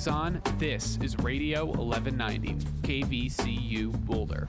Always on, this is Radio 1190, KVCU Boulder.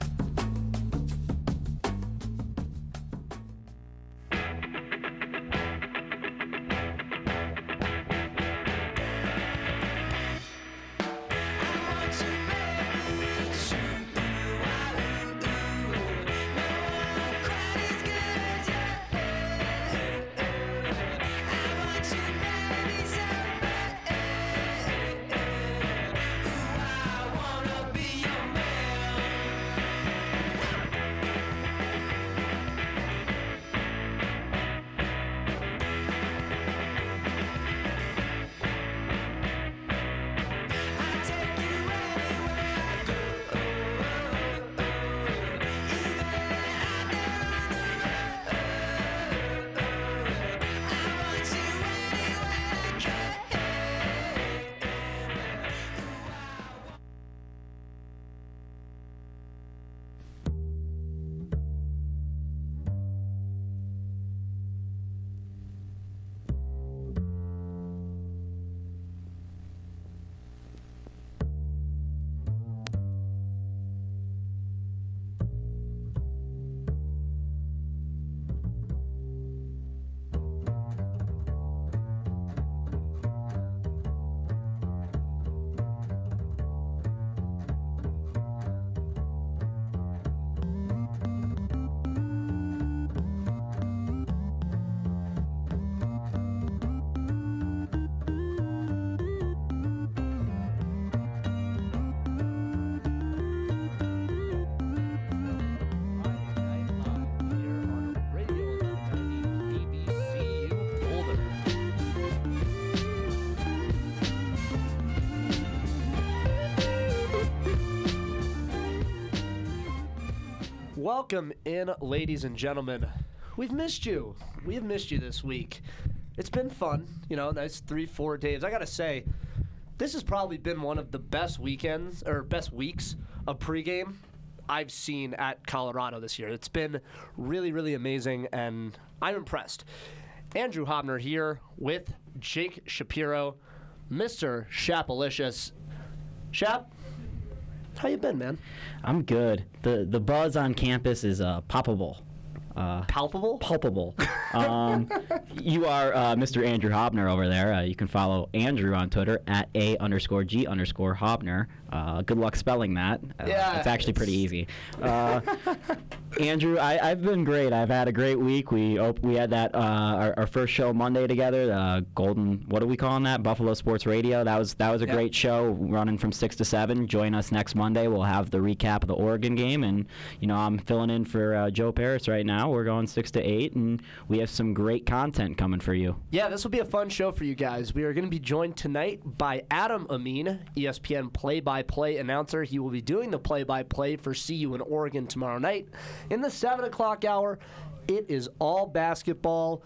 Welcome in, ladies and gentlemen. We've missed you. We have missed you this week. It's been fun, you know, nice three, four days. I gotta say, this has probably been one of the best weekends or best weeks of pregame I've seen at Colorado this year. It's been really, really amazing, and I'm impressed. Andrew Haubner here with Jake Shapiro, Mr. Shapalicious. Shap, how you been, man? I'm good. the The buzz on campus is uh, palpable. Uh, Palpable? palpable. Um, you are uh, Mr. Andrew Haubner over there. Uh, you can follow Andrew on Twitter at a underscore g underscore Haubner. Uh, good luck spelling that. Uh, Yeah, it's actually pretty easy. Uh, Andrew, I, I've been great. I've had a great week. We op- we had that uh, our, our first show Monday together. Uh, Golden, what are we calling that? Buffalo Sports Radio. That was that was a Yeah. great show, running from six to seven. Join us next Monday. We'll have the recap of the Oregon game, and you know I'm filling in for uh, Joe Paris right now. We're going six to eight, and we have some great content coming for you. Yeah, this will be a fun show for you guys. We are going to be joined tonight by Adam Amin, ESPN play by play announcer. He will be doing the play by play for CU in Oregon tomorrow night. In the 7 o'clock hour, it is all basketball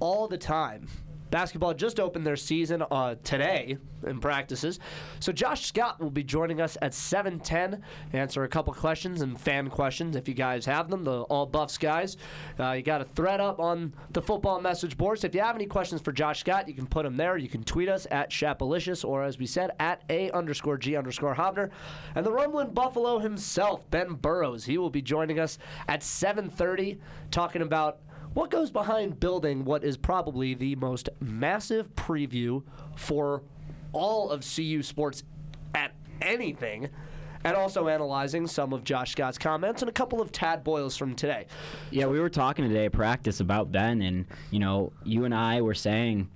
all the time. Basketball just opened their season uh, today in practices. So Josh Scott will be joining us at 7:10, answer a couple questions and fan questions if you guys have them. The All Buffs guys, uh, you got a thread up on the football message board. So if you have any questions for Josh Scott, you can put them there. You can tweet us at Shapalicious or as we said at a underscore g underscore Haubner. And the Rumbling Buffalo himself, Ben Burrows, he will be joining us at 7:30, talking about what goes behind building what is probably the most massive preview for all of CU sports at anything, and also analyzing some of Josh Scott's comments and a couple of Tad Boyle's from today. Yeah, we were talking today at practice about Ben, and you know, you and I were saying,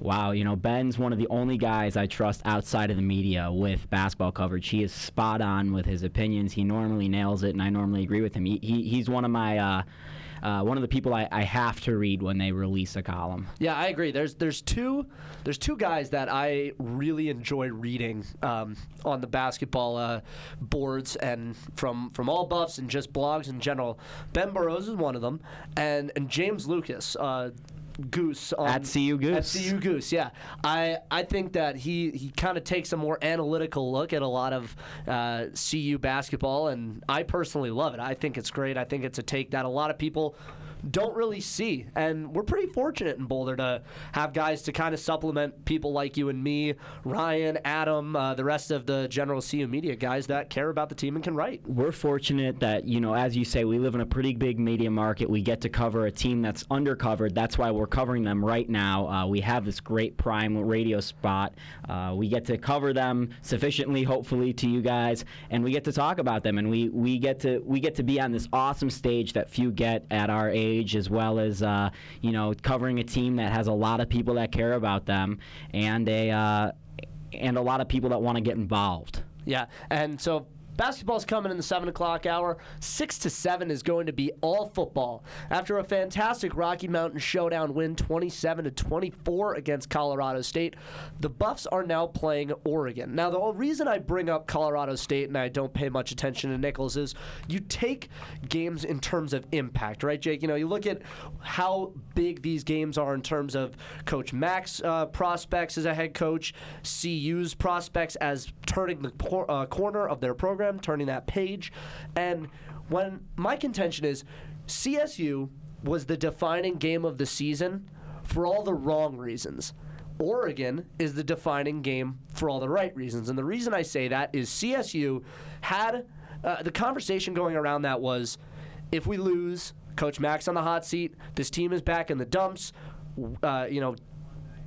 "Wow, you know, Ben's one of the only guys I trust outside of the media with basketball coverage. He is spot on with his opinions. He normally nails it, and I normally agree with him. He, he he's one of my." Uh, uh, one of the people I, I have to read when they release a column. Yeah, I agree. There's there's two there's two guys that I really enjoy reading um, on the basketball uh, boards and from from all buffs and just blogs in general. Ben Burrows is one of them, and and James Lucas. Uh, Goose on, At CU Goose. At CU Goose, yeah. I I think that he he kind of takes a more analytical look at a lot of uh, CU basketball, and I personally love it. I think it's great. I think it's a take that a lot of people don't really see. And we're pretty fortunate in Boulder to have guys to kind of supplement people like you and me, Ryan, Adam, uh, the rest of the general CU media guys that care about the team and can write. We're fortunate that, you know, as you say, we live in a pretty big media market. We get to cover a team that's undercovered. That's why we're covering them right now. Uh, we have this great prime radio spot. Uh, we get to cover them sufficiently, hopefully, to you guys, and we get to talk about them. And we, we get to we get to be on this awesome stage that few get at our age, as well as uh, you know covering a team that has a lot of people that care about them and a uh, and a lot of people that want to get involved. Yeah, and so Basketball's coming in the 7 o'clock hour. 6 to 7 is going to be all football. After a fantastic Rocky Mountain Showdown win 27 to 24 against Colorado State, the Buffs are now playing Oregon. Now, the reason I bring up Colorado State and I don't pay much attention to Nicholls is you take games in terms of impact, right, Jake? You know, you look at how big these games are in terms of Coach Mac's uh, prospects as a head coach, CU's prospects as turning the por- uh, corner of their program program, turning that page. And when my contention is CSU was the defining game of the season for all the wrong reasons. Oregon is the defining game for all the right reasons. And the reason I say that is CSU had uh, the conversation going around that was if we lose, Coach Max on the hot seat, this team is back in the dumps, uh, you know,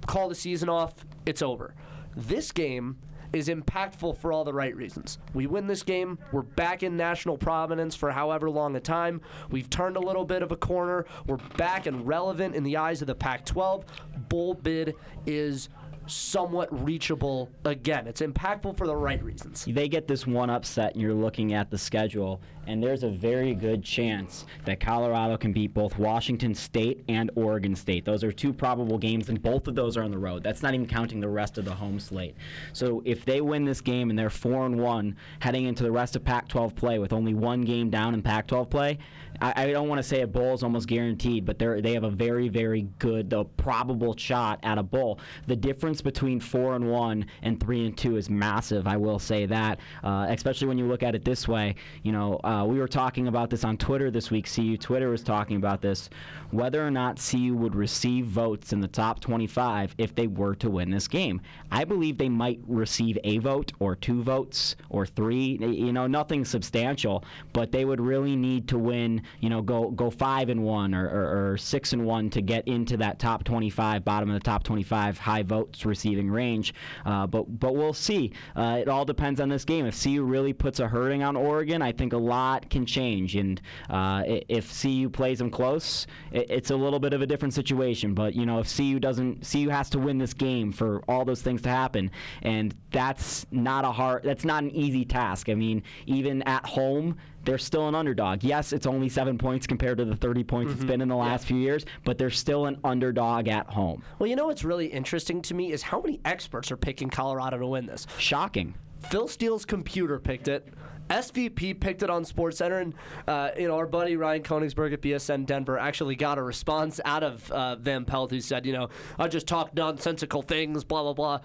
call the season off, it's over. This game is impactful for all the right reasons. We win this game, we're back in national prominence for however long a time. We've turned a little bit of a corner. We're back and relevant in the eyes of the Pac 12. Bowl bid is somewhat reachable again. It's impactful for the right reasons. They get this one upset, and you're looking at the schedule, and there's a very good chance that Colorado can beat both Washington State and Oregon State. Those are two probable games, and both of those are on the road. That's not even counting the rest of the home slate. So if they win this game and they're four and one heading into the rest of Pac-12 play with only one game down in Pac-12 play, I, I don't want to say a bowl is almost guaranteed, but they they have a very very good, uh, probable shot at a bowl. The difference between four and one and three and two is massive. I will say that, uh, especially when you look at it this way. You know. Uh, we were talking about this on Twitter this week. CU Twitter was talking about this whether or not CU would receive votes in the top 25 if they were to win this game. I believe they might receive a vote or two votes or three. You know, nothing substantial, but they would really need to win. You know, go go five and one or, or, or six and one to get into that top 25, bottom of the top 25 high receiving range. Uh, but but we'll see. Uh, it all depends on this game. If CU really puts a hurting on Oregon, I think a lot can change. And uh, if CU plays them close, it's a little bit of a different situation. But you know, if CU doesn't, CU has to win this game for all those things to happen, and that's not a hard, that's not an easy task. I mean, even at home, they're still an underdog. Yes, it's only seven points compared to the 30 points mm-hmm. it's been in the last yeah. few years, but they're still an underdog at home. Well, you know what's really interesting to me is how many experts are picking Colorado to win this. Shocking. Phil Steele's computer picked it. SVP picked it on SportsCenter, and uh, you know our buddy Ryan Koenigsberg at BSN Denver actually got a response out of uh, Van Pelt, who said, you know, I just talk nonsensical things, blah blah blah.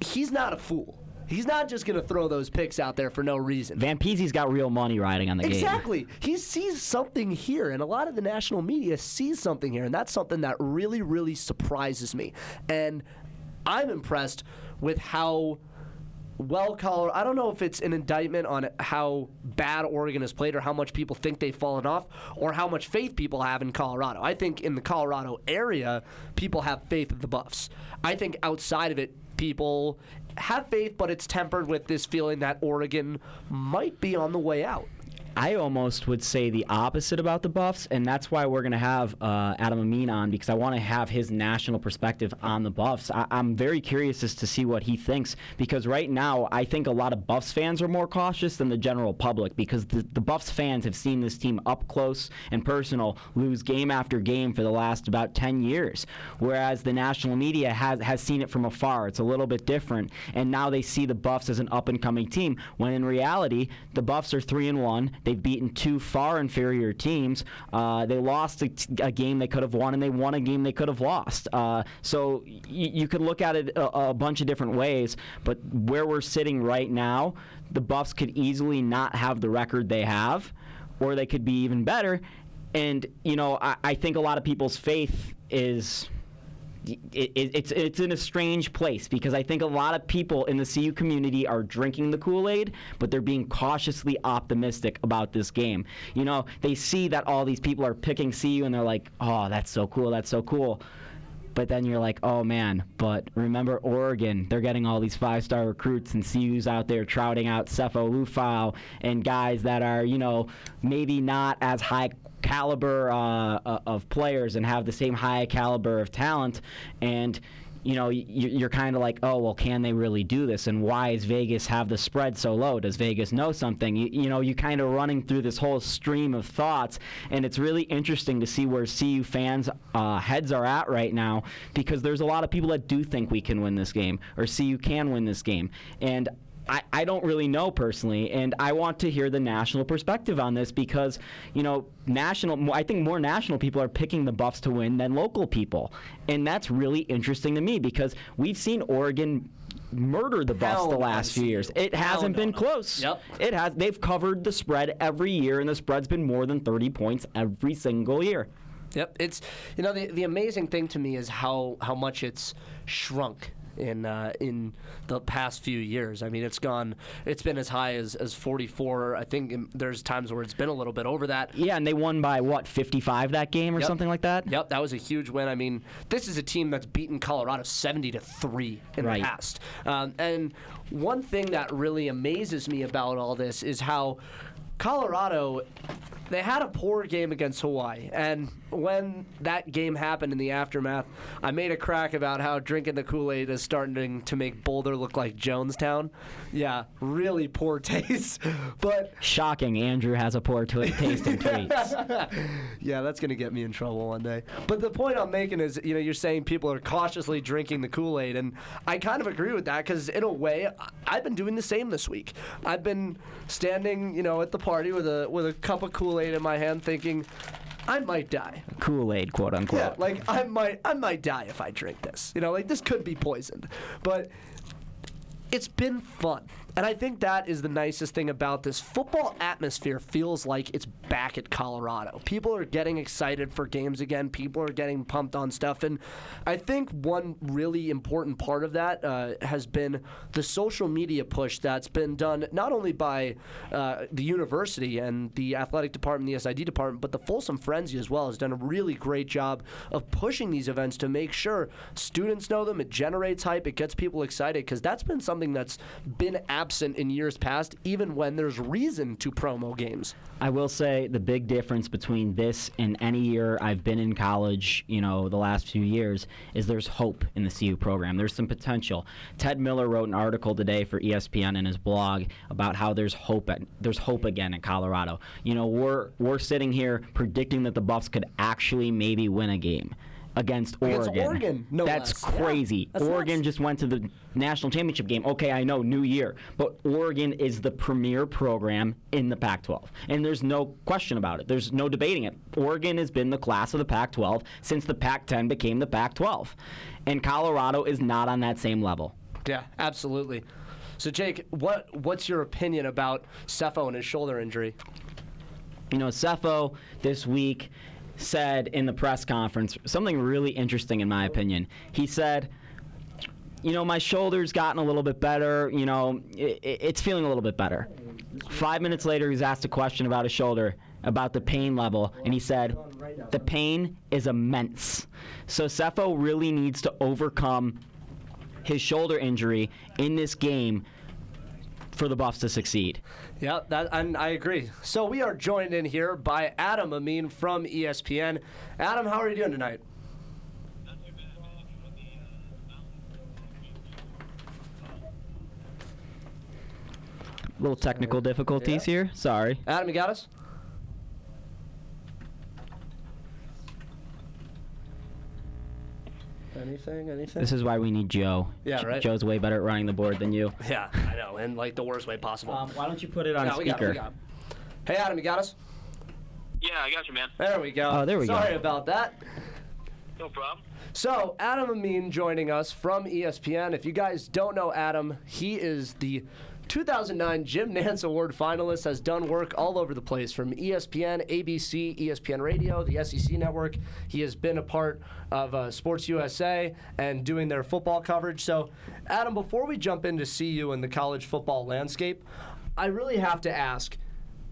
He's not a fool. He's not just going to throw those picks out there for no reason. Van Peesy's got real money riding on the exactly. game. Exactly. He sees something here, and a lot of the national media sees something here, and that's something that really, really surprises me. And I'm impressed with how well Colorado. I don't know if it's an indictment on how bad Oregon has played or how much people think they've fallen off or how much faith people have in Colorado. I think in the Colorado area, people have faith in the Buffs. I think outside of it, people have faith, but it's tempered with this feeling that Oregon might be on the way out. I almost would say the opposite about the Buffs, and that's why we're going to have uh, Adam Amin on because I want to have his national perspective on the Buffs. I- am very curious as to see what he thinks because right now I think a lot of Buffs fans are more cautious than the general public because the, the Buffs fans have seen this team up close and personal lose game after game for the last about 10 years, whereas the national media has has seen it from afar. It's a little bit different, and now they see the Buffs as an up and coming team when in reality the Buffs are three and one. They've beaten two far inferior teams. Uh, they lost a, a, game they could have won, and they won a game they could have lost. Uh, so y- you could look at it a, a bunch of different ways, but where we're sitting right now, the Buffs could easily not have the record they have, or they could be even better And you know, I, I think a lot of people's faith is it, it, it's it's in a strange place because I think a lot of people in the CU community are drinking the Kool-Aid, but they're being cautiously optimistic about this game. You know, they see that all these people are picking CU and they're like, "Oh, that's so cool. That's so cool." But then you're like, oh man, but remember Oregon, they're getting all these five star recruits and CU's out there trouting out Sefo Liufau and guys that are, you know, maybe not as high caliber uh, uh of players and have the same high caliber of talent. And you know, you're kind of like, oh, well, can they really do this? And why is Vegas have the spread so low? Does Vegas know something? You, you know, you kind of running through this whole stream of thoughts, and it's really interesting to see where CU fans' uh, heads are at right now because there's a lot of people that do think we can win this game or CU can win this game. And I, I don't really know personally, and I want to hear the national perspective on this because, you know, national. I think more national people are picking the Buffs to win than local people, and that's really interesting to me because we've seen Oregon murder the Buffs Hell the last few years. It hasn't no, been no. close. Yep. It has. They've covered the spread every year, and the spread's been more than 30 points every single year. Yep, it's you know the the amazing thing to me is how how much it's shrunk in uh, in the past few years. I mean, it's gone. It's been as high as, as 44. I think there's times where it's been a little bit over that. Yeah, and they won by what 55 that game or Yep. something like that. Yep, that was a huge win. I mean, this is a team that's beaten Colorado 70 to three in Right. the past. Um, and one thing that really amazes me about all this is how Colorado. They had a poor game against Hawaii, and when that game happened in the aftermath, I made a crack about how drinking the Kool Aid is starting to make Boulder look like Jonestown. Yeah, really poor taste. But Shocking. Andrew has a poor t- taste in tweets. yeah, that's going to get me in trouble one day. But the point I'm making is, you know, you're saying people are cautiously drinking the Kool Aid, and I kind of agree with that because, in a way, I've been doing the same this week. I've been standing, you know, at the party with a with a cup of Kool Aid in my hand, thinking, I might die. Kool-Aid, quote unquote. Yeah, like I might I might die if I drink this. You know, like this could be poisoned. But it's been fun. And I think that is the nicest thing about this. Football atmosphere feels like it's back at Colorado. People are getting excited for games again. People are getting pumped on stuff. And I think one really important part of that uh, has been the social media push that's been done not only by uh, the university and the athletic department, the SID department, but the Folsom Frenzy as well has done a really great job of pushing these events to make sure students know them. It generates hype. It gets people excited because that's been something that's been absent in years past, even when there's reason to promo games. I will say the big difference between this and any year I've been in college, you know, the last few years, is there's hope in the CU program. There's some potential. Ted Miller wrote an article today for ESPN in his blog about how there's hope at, there's hope again in Colorado. You know, we're we're sitting here predicting that the Buffs could actually maybe win a game against Against Oregon. Oregon, no That's less. Yeah. crazy. That's Oregon nuts. just went to the national championship game. Okay, I know, new year, but Oregon is the premier program in the Pac-12, and there's no question about it. There's no debating it. Oregon has been the class of the Pac-12 since the Pac-10 became the Pac-12, and Colorado is not on that same level. Yeah, absolutely. So, Jake, what what's your opinion about Sefo and his shoulder injury? You know, Sefo this week said in the press conference something really interesting, in my opinion. He said, you know, my shoulder's gotten a little bit better. You know, i i- it's feeling a little bit better. Five minutes later, he was asked a question about his shoulder, about the pain level, and he said, the pain is immense. So Sefo really needs to overcome his shoulder injury in this game for the Buffs to succeed. Yeah, that and I agree. So we are joined in here by Adam Amin from ESPN. Adam, how are you doing tonight? Little technical difficulties here. Sorry. Adam, you got us? Anything? Anything? This is why we need Joe. Yeah, right. Joe's way better at running the board than you. yeah, I know, in like the worst way possible. Um, why don't you put it on Yeah, we got it, speaker? we got it. Hey, Adam, you got us? Yeah, I got you, man. There we go. Oh, there we go. Sorry about that. No problem. So, Adam Amin joining us from ESPN. If you guys don't know Adam, he is the 2009 Jim Nantz Award finalist, has done work all over the place from ESPN, ABC, ESPN Radio, the SEC Network. He has been a part of uh, Sports USA and doing their football coverage. So, Adam, before we jump in to see you in the college football landscape, I really have to ask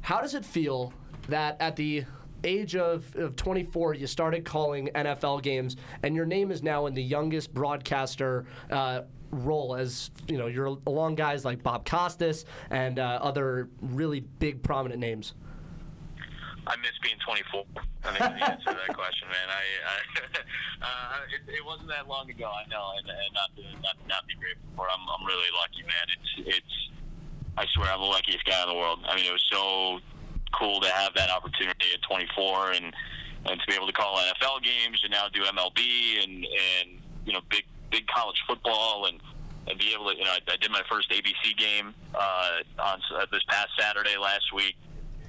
how does it feel that at the age of, of 24, you started calling NFL games, and your name is now in the youngest broadcaster uh, role as you know you're along guys like Bob Costas and uh, other really big prominent names. I miss being 24. I think the answer to that question, man. I, I uh, it, it wasn't that long ago. I know, and, and not to not, to not be grateful for. I'm I'm really lucky, man. It's it's. I swear, I'm the luckiest guy in the world. I mean, it was so cool to have that opportunity at 24 and and to be able to call NFL games and now do MLB and and you know big big college football and and be able to you know I, I did my first ABC game uh, on uh, this past Saturday last week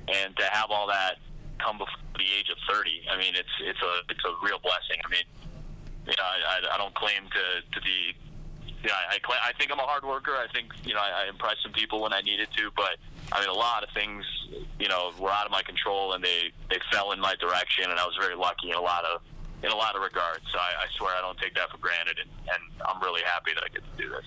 and to have all that come before the age of 30 I mean it's it's a it's a real blessing I mean you know I, I, don't claim to to be you know, I, I think I'm a hard worker. I think, you know, I, I impressed some people when I needed to, but I mean, a lot of things, you know, were out of my control and they, they fell in my direction and I was very lucky in a lot of, in a lot of regards. So I, I swear I don't take that for granted and, and I'm really happy that I get to do this.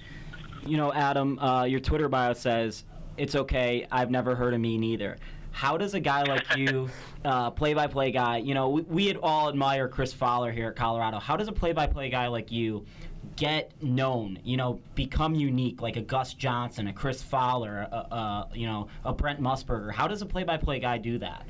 You know, Adam, uh, your Twitter bio says, it's okay, I've never heard of me neither. How does a guy like you, uh, play-by-play guy, you know, we, we all admire Chris Fowler here at Colorado. How does a play-by-play guy like you get known, you know, become unique like a Gus Johnson, a Chris Fowler, a, a, you know, a Brent Musburger? How does a play-by-play guy do that?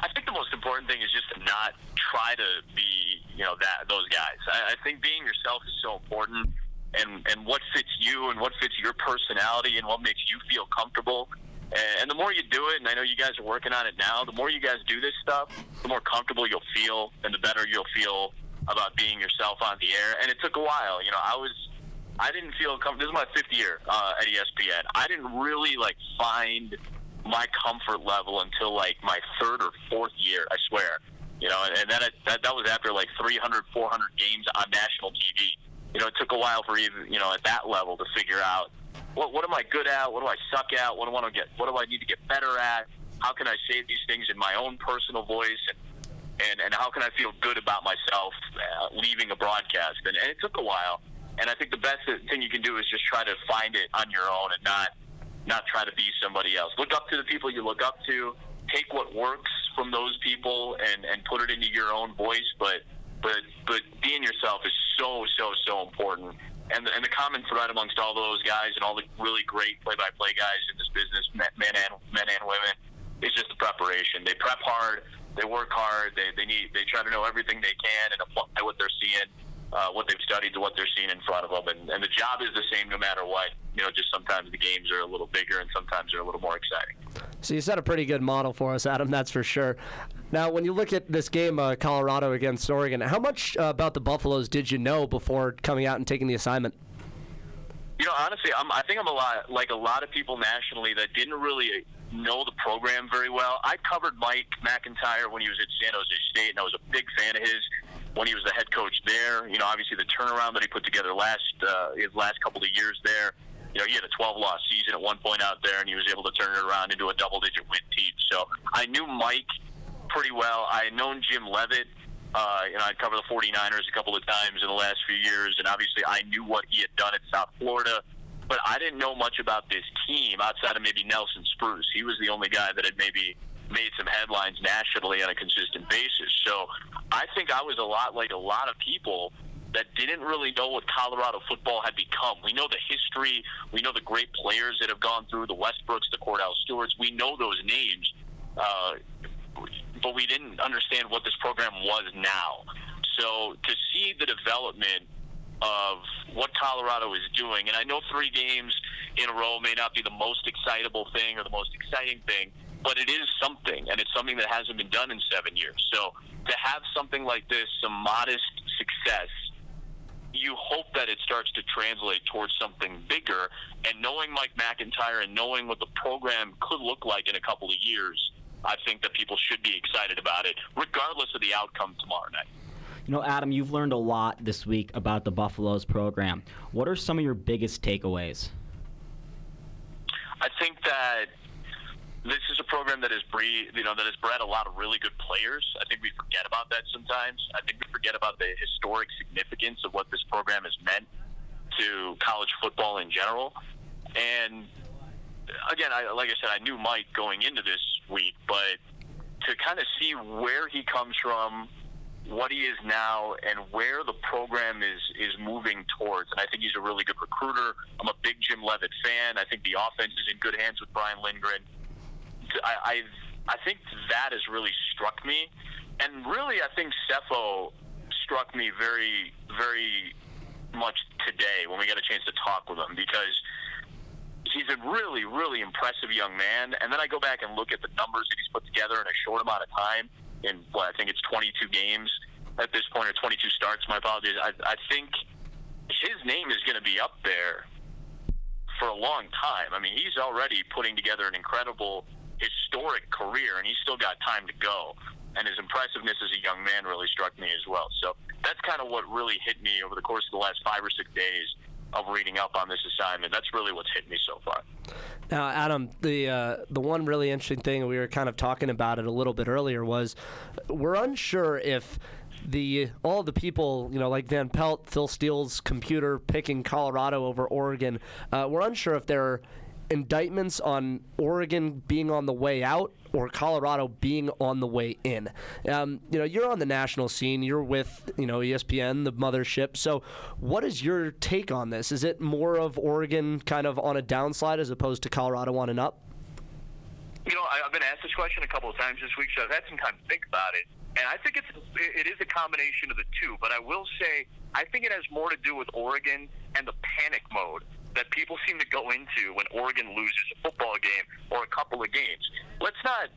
I think the most important thing is just to not try to be, you know, that those guys. I, I think being yourself is so important, and and what fits you and what fits your personality and what makes you feel comfortable. And, and the more you do it, and I know you guys are working on it now, the more you guys do this stuff, the more comfortable you'll feel, and the better you'll feel about being yourself on the air. And it took a while. You know, I was. I didn't feel comfortable. This is my fifth year uh, at ESPN. I didn't really like find my comfort level until like my third or fourth year. I swear, you know, and, then it, that that was after like 300, 400 games on national TV. You know, it took a while for even you know at that level to figure out what what am I good at, what do I suck at, what do I want to get, what do I need to get better at, how can I say these things in my own personal voice, and and, and how can I feel good about myself uh, leaving a broadcast? And, and it took a while. And I think the best thing you can do is just try to find it on your own and not not try to be somebody else. Look up to the people you look up to. Take what works from those people and, and put it into your own voice. But but but being yourself is so so so important. And the, and the common thread amongst all those guys and all the really great play-by-play guys in this business, men and men and women, is just the preparation. They prep hard. They work hard. They, they need they try to know everything they can and apply what they're seeing, uh, what they've studied to what they're seeing in front of them. And, and the job is the same no matter what. You know, just sometimes the games are a little bigger and sometimes they're a little more exciting. So you set a pretty good model for us, Adam. That's for sure. Now, when you look at this game, uh, Colorado against Oregon, how much uh, about the Buffaloes did you know before coming out and taking the assignment? You know, honestly, I'm, I think I'm a lot like a lot of people nationally that didn't really know the program very well. I covered Mike MacIntyre when he was at San Jose State, and I was a big fan of his when he was the head coach there. You know, obviously the turnaround that he put together last uh, his last couple of years there. You know, he had a 12 loss season at one point out there, and he was able to turn it around into a double digit win team. So I knew Mike pretty well. I had known Jim Leavitt. Uh, you know, I'd covered the 49ers a couple of times in the last few years, and obviously I knew what he had done at South Florida. But I didn't know much about this team outside of maybe Nelson Spruce. He was the only guy that had maybe made some headlines nationally on a consistent basis. So I think I was a lot like a lot of people that didn't really know what Colorado football had become. We know the history, we know the great players that have gone through the Westbrooks, the Kordell Stewarts. We know those names, uh, but we didn't understand what this program was now. So to see the development of what Colorado is doing, and I know three games in a row may not be the most excitable thing or the most exciting thing, but it is something, and it's something that hasn't been done in seven years. So to have something like this, some modest success, you hope that it starts to translate towards something bigger. And knowing Mike MacIntyre and knowing what the program could look like in a couple of years, I think that people should be excited about it, regardless of the outcome tomorrow night. You know, Adam, you've learned a lot this week about the Buffaloes program. What are some of your biggest takeaways? I think that this is a program that has breed, you know, that has bred a lot of really good players. I think we forget about that sometimes. I think we forget about the historic significance of what this program has meant to college football in general. And again, I, like I said, I knew Mike going into this week, but to kind of see where he comes from, what he is now, and where the program is is moving towards. And I think he's a really good recruiter. I'm a big Jim Leavitt fan. I think the offense is in good hands with Brian Lindgren. I I, I think that has really struck me, and really I think Sefo struck me very very much today when we got a chance to talk with him because he's a really, really impressive young man. And then I go back and look at the numbers that he's put together in a short amount of time. In what I think it's 22 games at this point, or 22 starts. My apologies. I, I think his name is going to be up there for a long time. I mean, he's already putting together an incredible, historic career, and he's still got time to go. And his impressiveness as a young man really struck me as well. So that's kind of what really hit me over the course of the last five or six days of reading up on this assignment. That's really what's hit me so far. Now, Adam, the uh, the one really interesting thing we were kind of talking about it a little bit earlier was we're unsure if the all the people you know like Van Pelt, Phil Steele's computer picking Colorado over Oregon. Uh, we're unsure if they're indictments on Oregon being on the way out or Colorado being on the way in. Um, you know, you're on the national scene. You're with you know ESPN, the mothership. So, what is your take on this? Is it more of Oregon kind of on a downslide as opposed to Colorado on an up? You know, I've been asked this question a couple of times this week, so I've had some time to think about it. And I think it's it is a combination of the two. But I will say, I think it has more to do with Oregon and the panic mode that people seem to go into when Oregon loses a football game or a couple of games. Let's not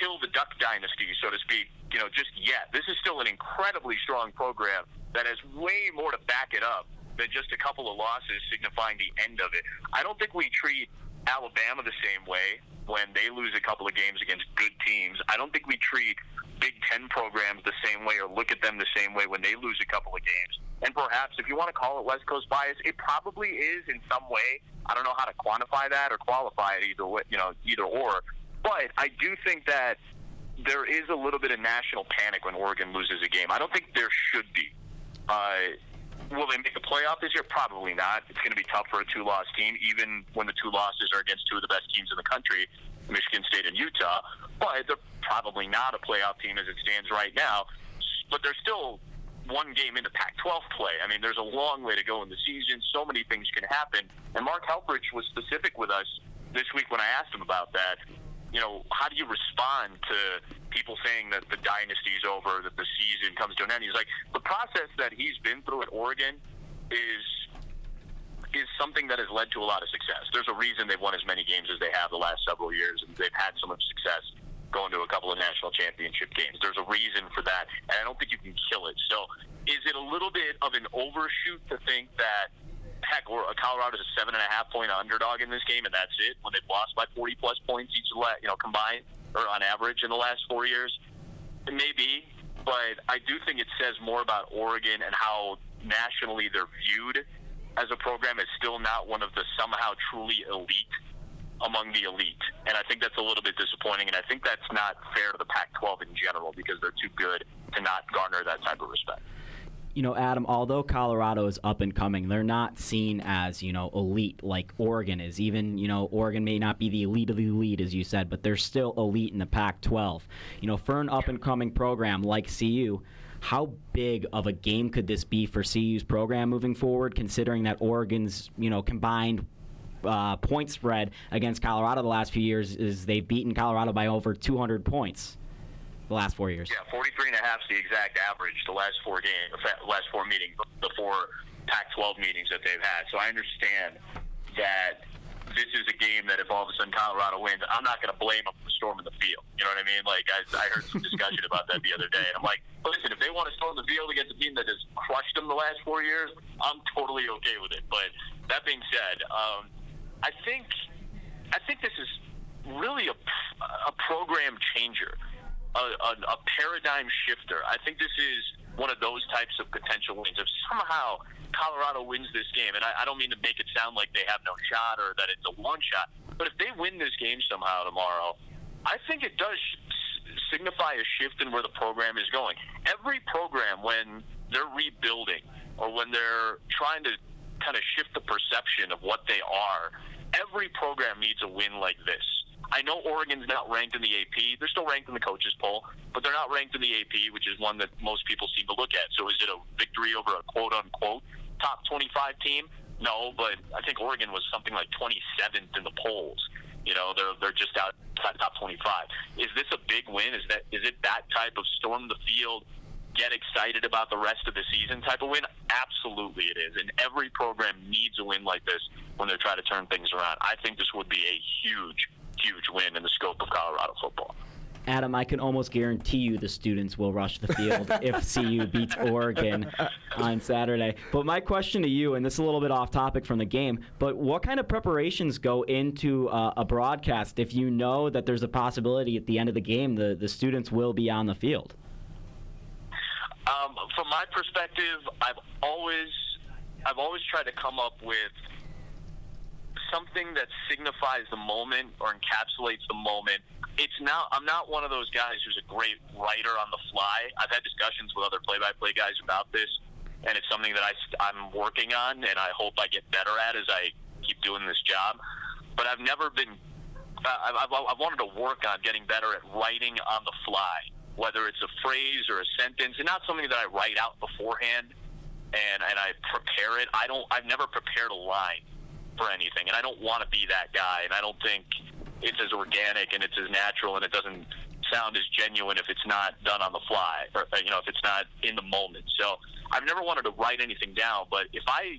kill the Duck Dynasty, so to speak, you know, just yet. This is still an incredibly strong program that has way more to back it up than just a couple of losses signifying the end of it. I don't think we treat Alabama the same way when they lose a couple of games against good teams. I don't think we treat Big Ten programs the same way or look at them the same way when they lose a couple of games. And perhaps, if you want to call it West Coast bias, it probably is in some way. I don't know how to quantify that or qualify it either way, you know, either or. But I do think that there is a little bit of national panic when Oregon loses a game. I don't think there should be. Uh, will they make a playoff this year? Probably not. It's going to be tough for a two-loss team, even when the two losses are against two of the best teams in the country, Michigan State and Utah. But they're probably not a playoff team as it stands right now. But they're still one game into Pac-12 play. I mean, there's a long way to go in the season. So many things can happen. And Mark Helfrich was specific with us this week when I asked him about that. You know, how do you respond to people saying that the dynasty is over, that the season comes to an end? He's like, the process that he's been through at Oregon is is something that has led to a lot of success. There's a reason they've won as many games as they have the last several years, and they've had so much success going to a couple of national championship games. There's a reason for that, and I don't think you can kill it. So, is it a little bit of an overshoot to think that heck, or Colorado's a seven and a half point underdog in this game, and that's it when they've lost by 40 plus points each, you know, combined or on average in the last four years? It may be, but I do think it says more about Oregon and how nationally they're viewed as a program is still not one of the somehow truly elite among the elite. And I think that's a little bit disappointing. And I think that's not fair to the Pac 12 in general because they're too good to not garner that type of respect. You know, Adam, although Colorado is up and coming, they're not seen as, you know, elite like Oregon is. Even, you know, Oregon may not be the elite of the elite, as you said, but they're still elite in the Pac 12. You know, for an up and coming program like CU, how big of a game could this be for CU's program moving forward, considering that Oregon's, you know, combined uh, point spread against Colorado the last few years is they've beaten Colorado by over 200 points the last four years. Yeah, 43 and a half is the exact average the last four games, last four meetings, the four Pac-12 meetings that they've had. So I understand that this is a game that if all of a sudden Colorado wins, I'm not going to blame them for storming the field. You know what I mean? Like I, I heard some discussion about that the other day, and I'm like, listen, if they want to storm the field against a team that has crushed them the last four years, I'm totally okay with it. But that being said, um, I think I think this is really a, a program changer, a, a, a paradigm shifter. I think this is one of those types of potential wins. If somehow Colorado wins this game, and I, I don't mean to make it sound like they have no shot or that it's a one shot, But if they win this game somehow tomorrow, I think it does signify a shift in where the program is going. Every program, when they're rebuilding or when they're trying to kind of shift the perception of what they are, every program needs a win like this. I know Oregon's not ranked in the AP. They're still ranked in the coaches poll, but they're not ranked in the AP, which is one that most people seem to look at. So is it a victory over a quote unquote top 25 team? No, but I think Oregon was something like 27th in the polls. You know, they're they're just outside top 25. Is this a big win? Is that is it that type of storm the field, get excited about the rest of the season type of win? Absolutely, it is. And every program needs a win like this when they're trying to turn things around. I think this would be a huge, huge win in the scope of Colorado football. Adam, I can almost guarantee you the students will rush the field if CU beats Oregon on Saturday. But my question to you, and this is a little bit off topic from the game, but what kind of preparations go into uh, a broadcast if you know that there's a possibility at the end of the game the, the students will be on the field? Um, from my perspective, I've always I've always tried to come up with something that signifies the moment or encapsulates the moment. It's now I'm not one of those guys who's a great writer on the fly. I've had discussions with other play-by-play guys about this, and it's something that I I'm working on, and I hope I get better at as I keep doing this job. But I've never been. I've, I've, I've wanted to work on getting better at writing on the fly, whether it's a phrase or a sentence, and not something that I write out beforehand and and I prepare it. I don't. I've never prepared a line for anything, and I don't want to be that guy. And I don't think it's as organic and it's as natural, and it doesn't sound as genuine if it's not done on the fly, or uh, you know, if it's not in the moment. So I've never wanted to write anything down, but if I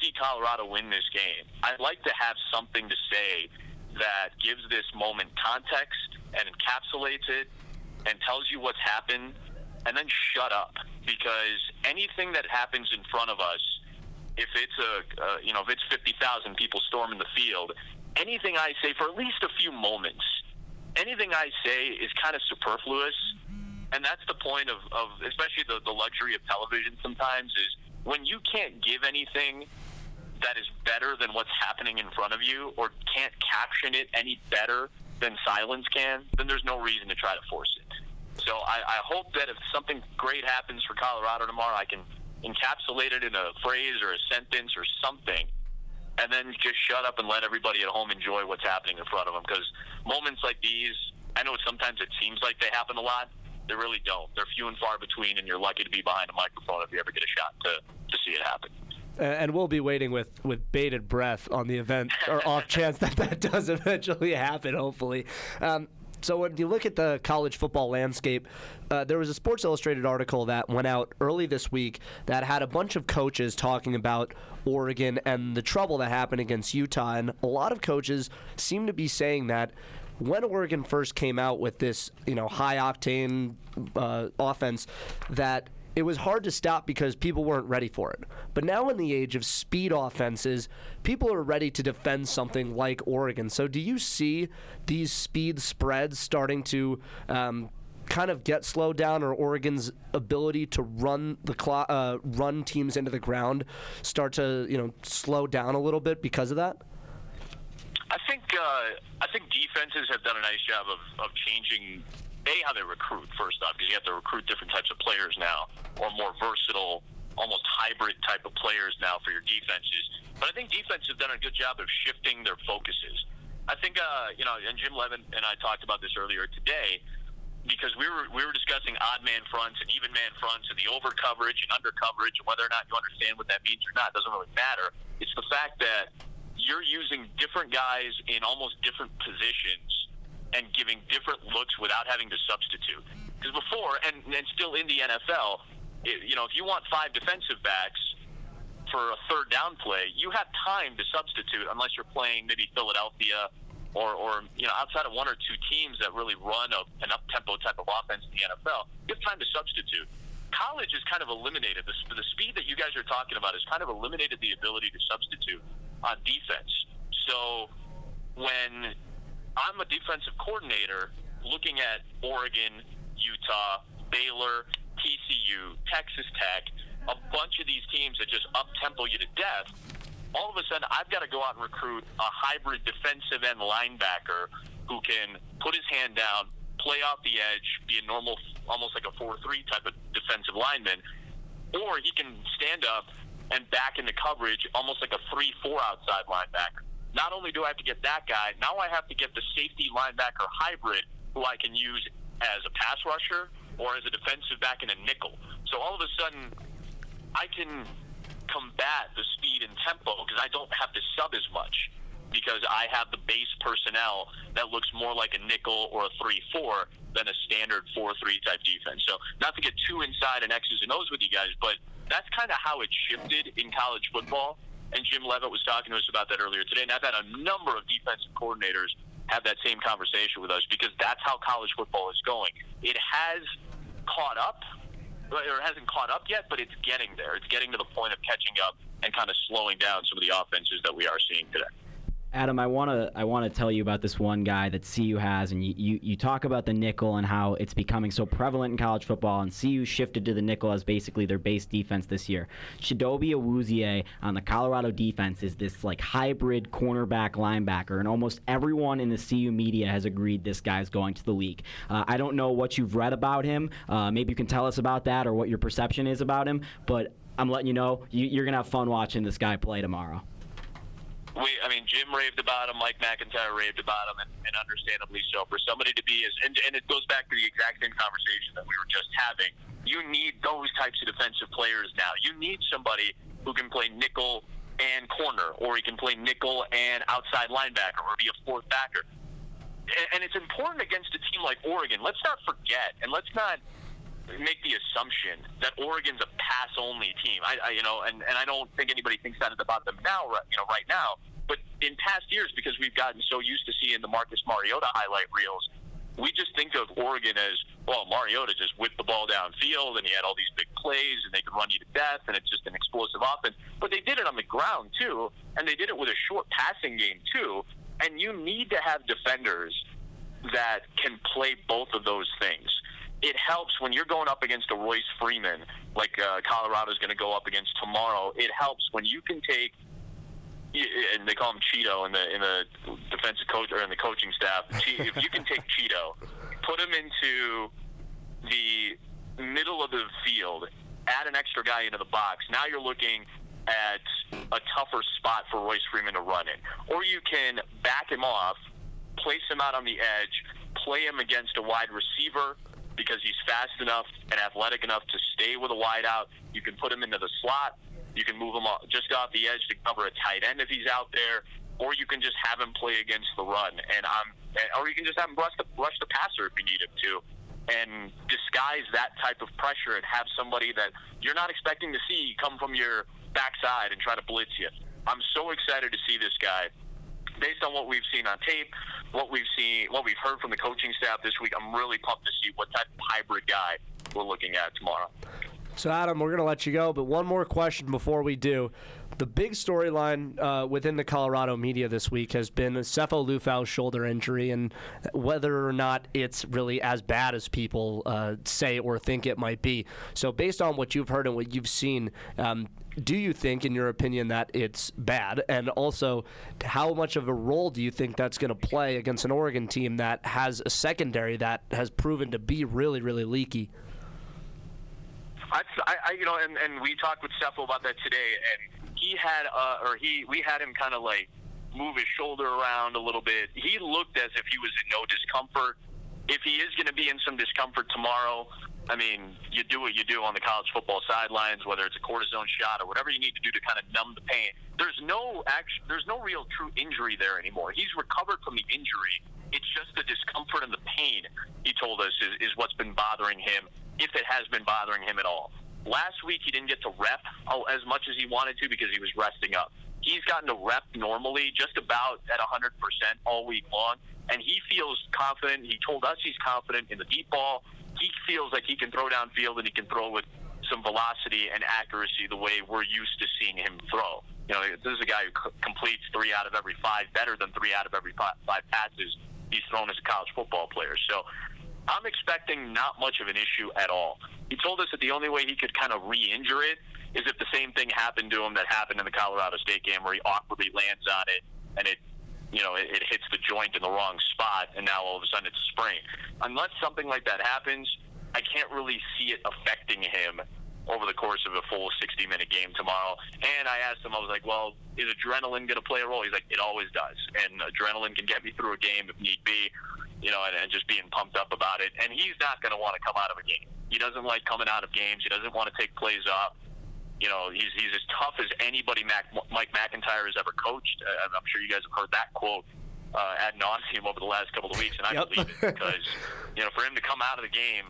see Colorado win this game, I'd like to have something to say that gives this moment context and encapsulates it and tells you what's happened and then shut up because anything that happens in front of us if it's a uh, you know if it's 50,000 people storming the field, anything I say for at least a few moments, anything I say is kind of superfluous, and that's the point of, of especially the, the luxury of television. Sometimes is when you can't give anything that is better than what's happening in front of you, or can't caption it any better than silence can, then there's no reason to try to force it. So I, I hope that if something great happens for Colorado tomorrow, I can encapsulate it in a phrase or a sentence or something, and then just shut up and let everybody at home enjoy what's happening in front of them. Because moments like these, I know sometimes it seems like they happen a lot. They really don't. They're few and far between, and you're lucky to be behind a microphone if you ever get a shot to, to see it happen and we'll be waiting with, with bated breath on the event or off chance that that does eventually happen. Hopefully, um, so when you look at the college football landscape, uh, there was a Sports Illustrated article that went out early this week that had a bunch of coaches talking about Oregon and the trouble that happened against Utah. And a lot of coaches seem to be saying that when Oregon first came out with this, you know, high octane uh, offense, that it was hard to stop because people weren't ready for it. But now, in the age of speed offenses, people are ready to defend something like Oregon. So, do you see these speed spreads starting to um, kind of get slowed down, or Oregon's ability to run the cl- uh, run teams into the ground start to you know slow down a little bit because of that? I think uh, I think defenses have done a nice job of, of changing a how they recruit first off because you have to recruit different types of players now or more versatile almost hybrid type of players now for your defenses. But i think defenses have done a good job of shifting their focuses. I think uh, you know and jim leavitt and i talked about this earlier today because we were we were discussing odd man fronts and even man fronts and the over coverage and under coverage and whether or not you understand what that means or not. Doesn't really matter. It's the fact that you're using different guys in almost different positions and giving different looks without having to substitute. Because before, and, and still in the NFL, it, you know, if you want five defensive backs for a third down play, you have time to substitute unless you're playing maybe Philadelphia or, or you know, outside of one or two teams that really run a, an up tempo type of offense in the NFL, you have time to substitute. College is kind of eliminated the, the speed that you guys are talking about has kind of eliminated the ability to substitute on defense. So when I'm a defensive coordinator looking at Oregon, Utah, Baylor, TCU, Texas Tech, a bunch of these teams that just up tempo you to death. all of a sudden I've got to go out and recruit a hybrid defensive end linebacker who can put his hand down, play off the edge, be a normal, almost like a 4 3 type of defensive lineman, or he can stand up and back into coverage almost like a 3 4 outside linebacker. Not only do I have to get that guy, now I have to get the safety linebacker hybrid who I can use as a pass rusher or as a defensive back in a nickel. So all of a sudden, I can combat the speed and tempo because I don't have to sub as much because I have the base personnel that looks more like a nickel or a 3-4 than a standard 4-3 type defense. So not to get too inside and X's and O's with you guys, but that's kind of how it shifted in college football. And Jim Leavitt was talking to us about that earlier today. And I've had a number of defensive coordinators have that same conversation with us because that's how college football is going. It has caught up, or it hasn't caught up yet, but it's getting there. It's getting to the point of catching up and kind of slowing down some of the offenses that we are seeing today. Adam, I want to I want to tell you about this one guy that CU has, and you, you, you talk about the nickel and how it's becoming so prevalent in college football, and CU shifted to the nickel as basically their base defense this year. Chidobe Awuzie on the Colorado defense is this like hybrid cornerback linebacker, and almost everyone in the CU media has agreed this guy's going to the league. Uh, I don't know what you've read about him. Uh, maybe you can tell us about that or what your perception is about him, but I'm letting you know you, you're gonna have fun watching this guy play tomorrow we, I mean, Jim raved about him, Mike MacIntyre raved about him, and, and understandably so. For somebody to be as, and, and it goes back to the exact same conversation that we were just having. You need those types of defensive players now. You need somebody who can play nickel and corner, or he can play nickel and outside linebacker, or be a fourth backer. And, and it's important against a team like Oregon. Let's not forget, and let's not make the assumption that Oregon's a pass-only team. I, I you know, and, and I don't think anybody thinks that about them now, you know, right now. But in past years, because we've gotten so used to seeing the Marcus Mariota highlight reels, we just think of Oregon as well. Mariota just whipped the ball downfield, and he had all these big plays, and they could run you to death, and it's just an explosive offense. But they did it on the ground too, and they did it with a short passing game too. And you need to have defenders that can play both of those things it helps when you're going up against a Royce Freeman, like uh, Colorado's going to go up against tomorrow. It helps when you can take, and they call him Cheeto in the in the defensive coach or in the coaching staff. If you can take Cheeto, put him into the middle of the field, add an extra guy into the box. Now you're looking at a tougher spot for Royce Freeman to run in, or you can back him off, place him out on the edge, play him against a wide receiver because he's fast enough and athletic enough to stay with a wideout. You can put him into the slot. You can move him just off the edge to cover a tight end if he's out there, or you can just have him play against the run, and I'm, or you can just have him rush the rush the passer if you need him to, and disguise that type of pressure and have somebody that you're not expecting to see come from your backside and try to blitz you. I'm so excited to see this guy based on what we've seen on tape, what we've seen, what we've heard from the coaching staff this week, I'm really pumped to see what type of hybrid guy we're looking at tomorrow. So, Adam, we're going to let you go, but one more question before we do. The big storyline uh, within the Colorado media this week has been Sefo Liufau's shoulder injury and whether or not it's really as bad as people uh, say or think it might be. So, based on what you've heard and what you've seen, um, do you think, in your opinion, that it's bad? And also, how much of a role do you think that's going to play against an Oregon team that has a secondary that has proven to be really, really leaky? I, I you know, and, and we talked with Sefo about that today, and he had, uh, or he, we had him kind of like move his shoulder around a little bit. He looked as if he was in no discomfort. If he is going to be in some discomfort tomorrow, I mean, you do what you do on the college football sidelines, whether it's a cortisone shot or whatever you need to do to kind of numb the pain. There's no action, there's no real true injury there anymore. He's recovered from the injury. It's just the discomfort and the pain. He told us is, is what's been bothering him, if it has been bothering him at all. Last week he didn't get to rep as much as he wanted to because he was resting up. He's gotten to rep normally, just about at 100% all week long, and he feels confident. He told us he's confident in the deep ball he feels like he can throw downfield and he can throw with some velocity and accuracy the way we're used to seeing him throw. You know, this is a guy who c- completes three out of every five, better than three out of every five, five passes he's thrown as a college football player. So I'm expecting not much of an issue at all. He told us that the only way he could kind of re-injure it is if the same thing happened to him that happened in the Colorado State game where he awkwardly lands on it and it you know, it, it hits the joint in the wrong spot, and now all of a sudden it's a sprain. Unless something like that happens, I can't really see it affecting him over the course of a full 60 minute game tomorrow. And I asked him, I was like, well, is adrenaline going to play a role? He's like, it always does. And adrenaline can get me through a game if need be, you know, and, and just being pumped up about it. And he's not going to want to come out of a game. He doesn't like coming out of games. He doesn't want to take plays off. You know, he's, he's as tough as anybody Mac, Mike MacIntyre has ever coached. Uh, I'm sure you guys have heard that quote uh, ad nauseum over the last couple of weeks, and I Yep. believe it because, you know, for him to come out of the game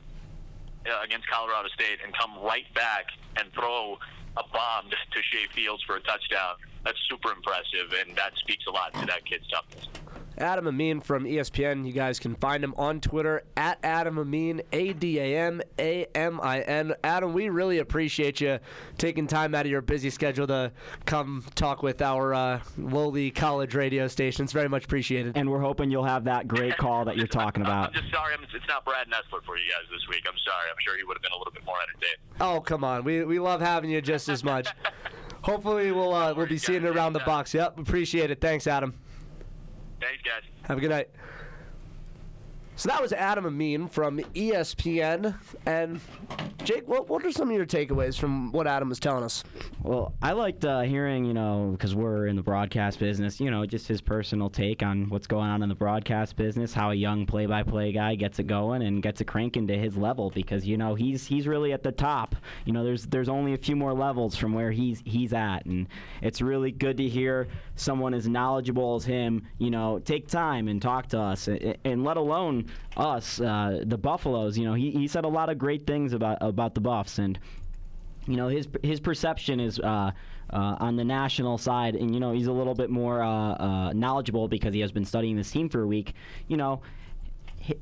uh, against Colorado State and come right back and throw a bomb to Shay Fields for a touchdown. That's super impressive, and that speaks a lot to that kid's toughness. Adam Amin from ESPN. You guys can find him on Twitter at Adam Amin, A D A M A M I N. Adam, we really appreciate you taking time out of your busy schedule to come talk with our uh, lowly college radio station. It's Very much appreciated. And we're hoping you'll have that great call that you're talking about. I'm just sorry, I'm, it's not Brad Nessler for you guys this week. I'm sorry. I'm sure he would have been a little bit more entertained. Oh, come on. We, we love having you just as much. Hopefully, we'll, uh, we'll be seeing you around the box. Yep, appreciate it. Thanks, Adam. Thanks, guys. Have a good night. So that was Adam Amin from ESPN. And Jake, what, what are some of your takeaways from what Adam was telling us? Well, I liked uh, hearing, you know, because we're in the broadcast business, you know, just his personal take on what's going on in the broadcast business, how a young play-by-play guy gets it going and gets it cranking to his level because you know he's he's really at the top. You know, there's there's only a few more levels from where he's he's at, and it's really good to hear someone as knowledgeable as him, you know, take time and talk to us, and, let alone us, uh, the Buffaloes. You know, he, he said a lot of great things about about the Buffs and you know his his perception is uh, uh, on the national side, and you know he's a little bit more uh, uh, knowledgeable because he has been studying this team for a week. You know.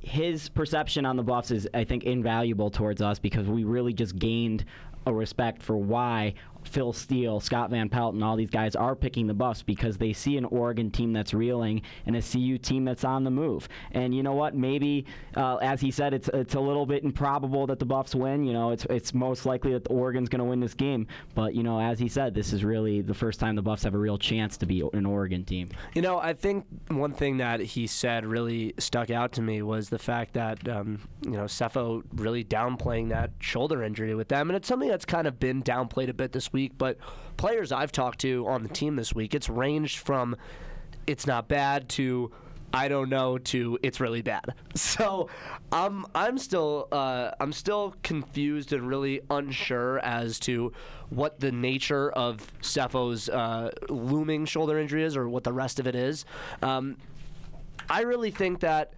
His perception on the Buffs is, I think, invaluable towards us because we really just gained a respect for why Phil Steele, Scott Van Pelt, and all these guys are picking the Buffs because they see an Oregon team that's reeling and a CU team that's on the move. And you know what? Maybe, uh, as he said, it's it's a little bit improbable that the Buffs win. You know, it's it's most likely that Oregon's going to win this game. But you know, as he said, this is really the first time the Buffs have a real chance to be an Oregon team. You know, I think one thing that he said really stuck out to me was the fact that, um, you know, Sefo really downplaying that shoulder injury with them. And it's something that's kind of been downplayed a bit this week. But players I've talked to on the team this week, it's ranged from it's not bad to I don't know to it's really bad. So I'm I'm still uh, I'm still confused and really unsure as to what the nature of Sefo's uh, looming shoulder injury is or what the rest of it is. Um, I really think that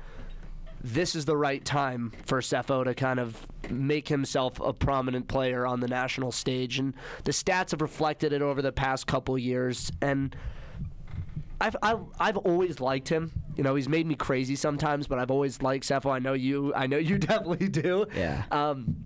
this is the right time for Sefo to kind of make himself a prominent player on the national stage, and the stats have reflected it over the past couple years. And I've, I've I've always liked him. You know, he's made me crazy sometimes, but I've always liked Sefo. I know you. I know you definitely do. Yeah. Um,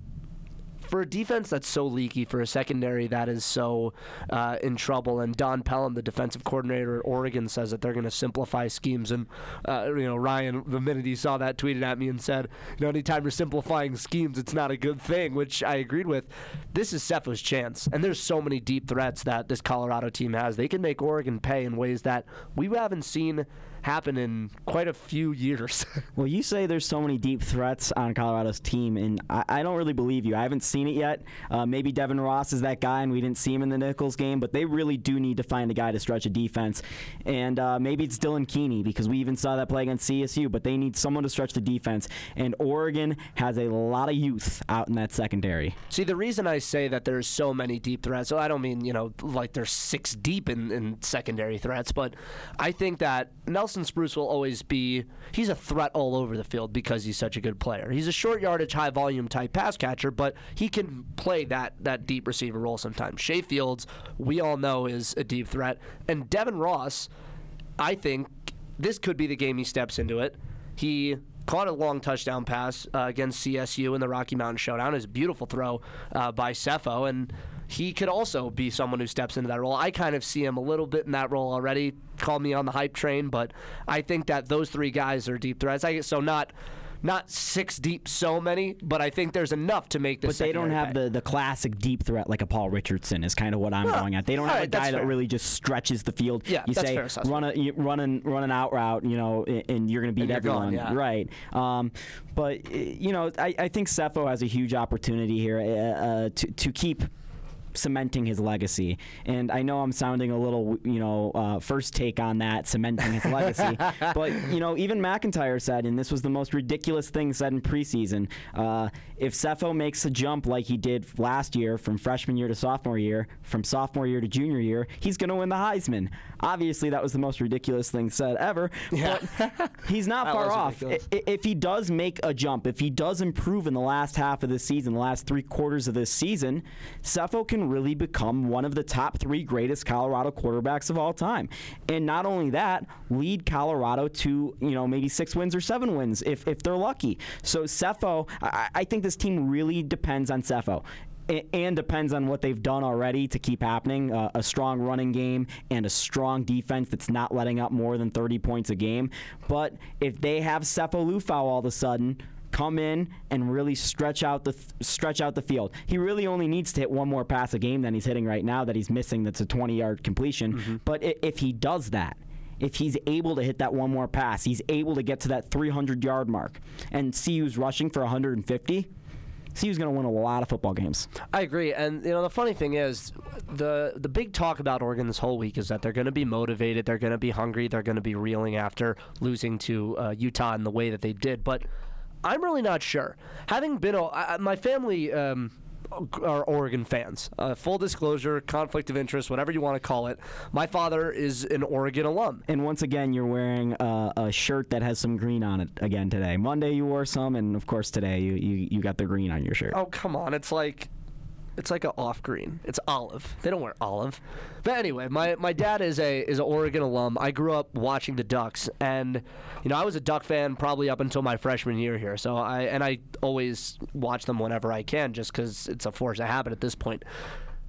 for a defense that's so leaky, for a secondary that is so uh, in trouble, and Don Pellum, the defensive coordinator at Oregon, says that they're going to simplify schemes. And uh, you know, Ryan, the minute he saw that, tweeted at me and said, "You know, anytime you're simplifying schemes, it's not a good thing." Which I agreed with. This is Sefo's chance, and there's so many deep threats that this Colorado team has. They can make Oregon pay in ways that we haven't seen happen in quite a few years. Well, you say there's so many deep threats on Colorado's team, and I, I don't really believe you. I haven't seen it yet. Uh, maybe Devin Ross is that guy, and we didn't see him in the Nicholls game, but they really do need to find a guy to stretch a defense. And uh, maybe it's Dylan Keeney, because we even saw that play against CSU, but they need someone to stretch the defense. And Oregon has a lot of youth out in that secondary. See, the reason I say that there's so many deep threats, so I don't mean, you know, like there's six deep in, in secondary threats, but I think that Nelson Spruce will always be, he's a threat all over the field because he's such a good player. He's a short yardage, high volume type pass catcher, but he can play that, that deep receiver role sometimes. Shay Fields, we all know, is a deep threat. And Devin Ross, I think this could be the game he steps into it. He caught a long touchdown pass uh, against CSU in the Rocky Mountain Showdown. It was a beautiful throw uh, by Sefo, and he could also be someone who steps into that role. I kind of see him a little bit in that role already. Call me on the hype train, but I think that those three guys are deep threats. I, so not not six deep, so many, but I think there's enough to make this. But they don't have pay. the, the classic deep threat like a Paul Richardson is kind of what I'm Well, going at. They don't have a right, that's guy that fair. really just stretches the field. Yeah, you that's say run a run an run an out route, you know, and, and you're going to beat you're gone, everyone, yeah. right? Um, but uh, you know, I, I think Sefo has a huge opportunity here uh, uh, to to keep cementing his legacy. And I know I'm sounding a little, you know, uh, first take on that, cementing his legacy. but, you know, even MacIntyre said, and this was the most ridiculous thing said in preseason, uh, if Sefo makes a jump like he did last year from freshman year to sophomore year, from sophomore year to junior year, he's going to win the Heisman. Obviously, that was the most ridiculous thing said ever. Yeah. But he's not far off. If he does make a jump, if he does improve in the last half of the season, the last three quarters of this season, Sefo can really become one of the top three greatest Colorado quarterbacks of all time. And not only that, lead Colorado to you know maybe six wins or seven wins if, if they're lucky. So Sefo, I, I think this team really depends on Sefo and depends on what they've done already to keep happening. Uh, a strong running game and a strong defense that's not letting up more than 30 points a game. But if they have Sefo Liufau all of a sudden come in and really stretch out the stretch out the field, he really only needs to hit one more pass a game than he's hitting right now that he's missing. That's a 20-yard completion. But if he does that. If he's able to hit that one more pass, he's able to get to that 300 yard mark, and CU's rushing for 150. CU's going to win a lot of football games. I agree, and you know the funny thing is, the the big talk about Oregon this whole week is that they're going to be motivated, they're going to be hungry, they're going to be reeling after losing to uh, Utah in the way that they did. But I'm really not sure. Having been, a, I, I- my family um, are Oregon fans. Uh, full disclosure, conflict of interest, whatever you want to call it. My father is an Oregon alum. And once again, you're wearing a, a shirt that has some green on it again today. Monday you wore some, and of course today you, you, you got the green on your shirt. Oh come on, it's like it's like an off green. It's olive. They don't wear olive. But anyway, my, my dad is a is an Oregon alum. I grew up watching the Ducks, and you know I was a Duck fan probably up until my freshman year here. So I and I always watch them whenever I can, just because it's a force of habit at this point.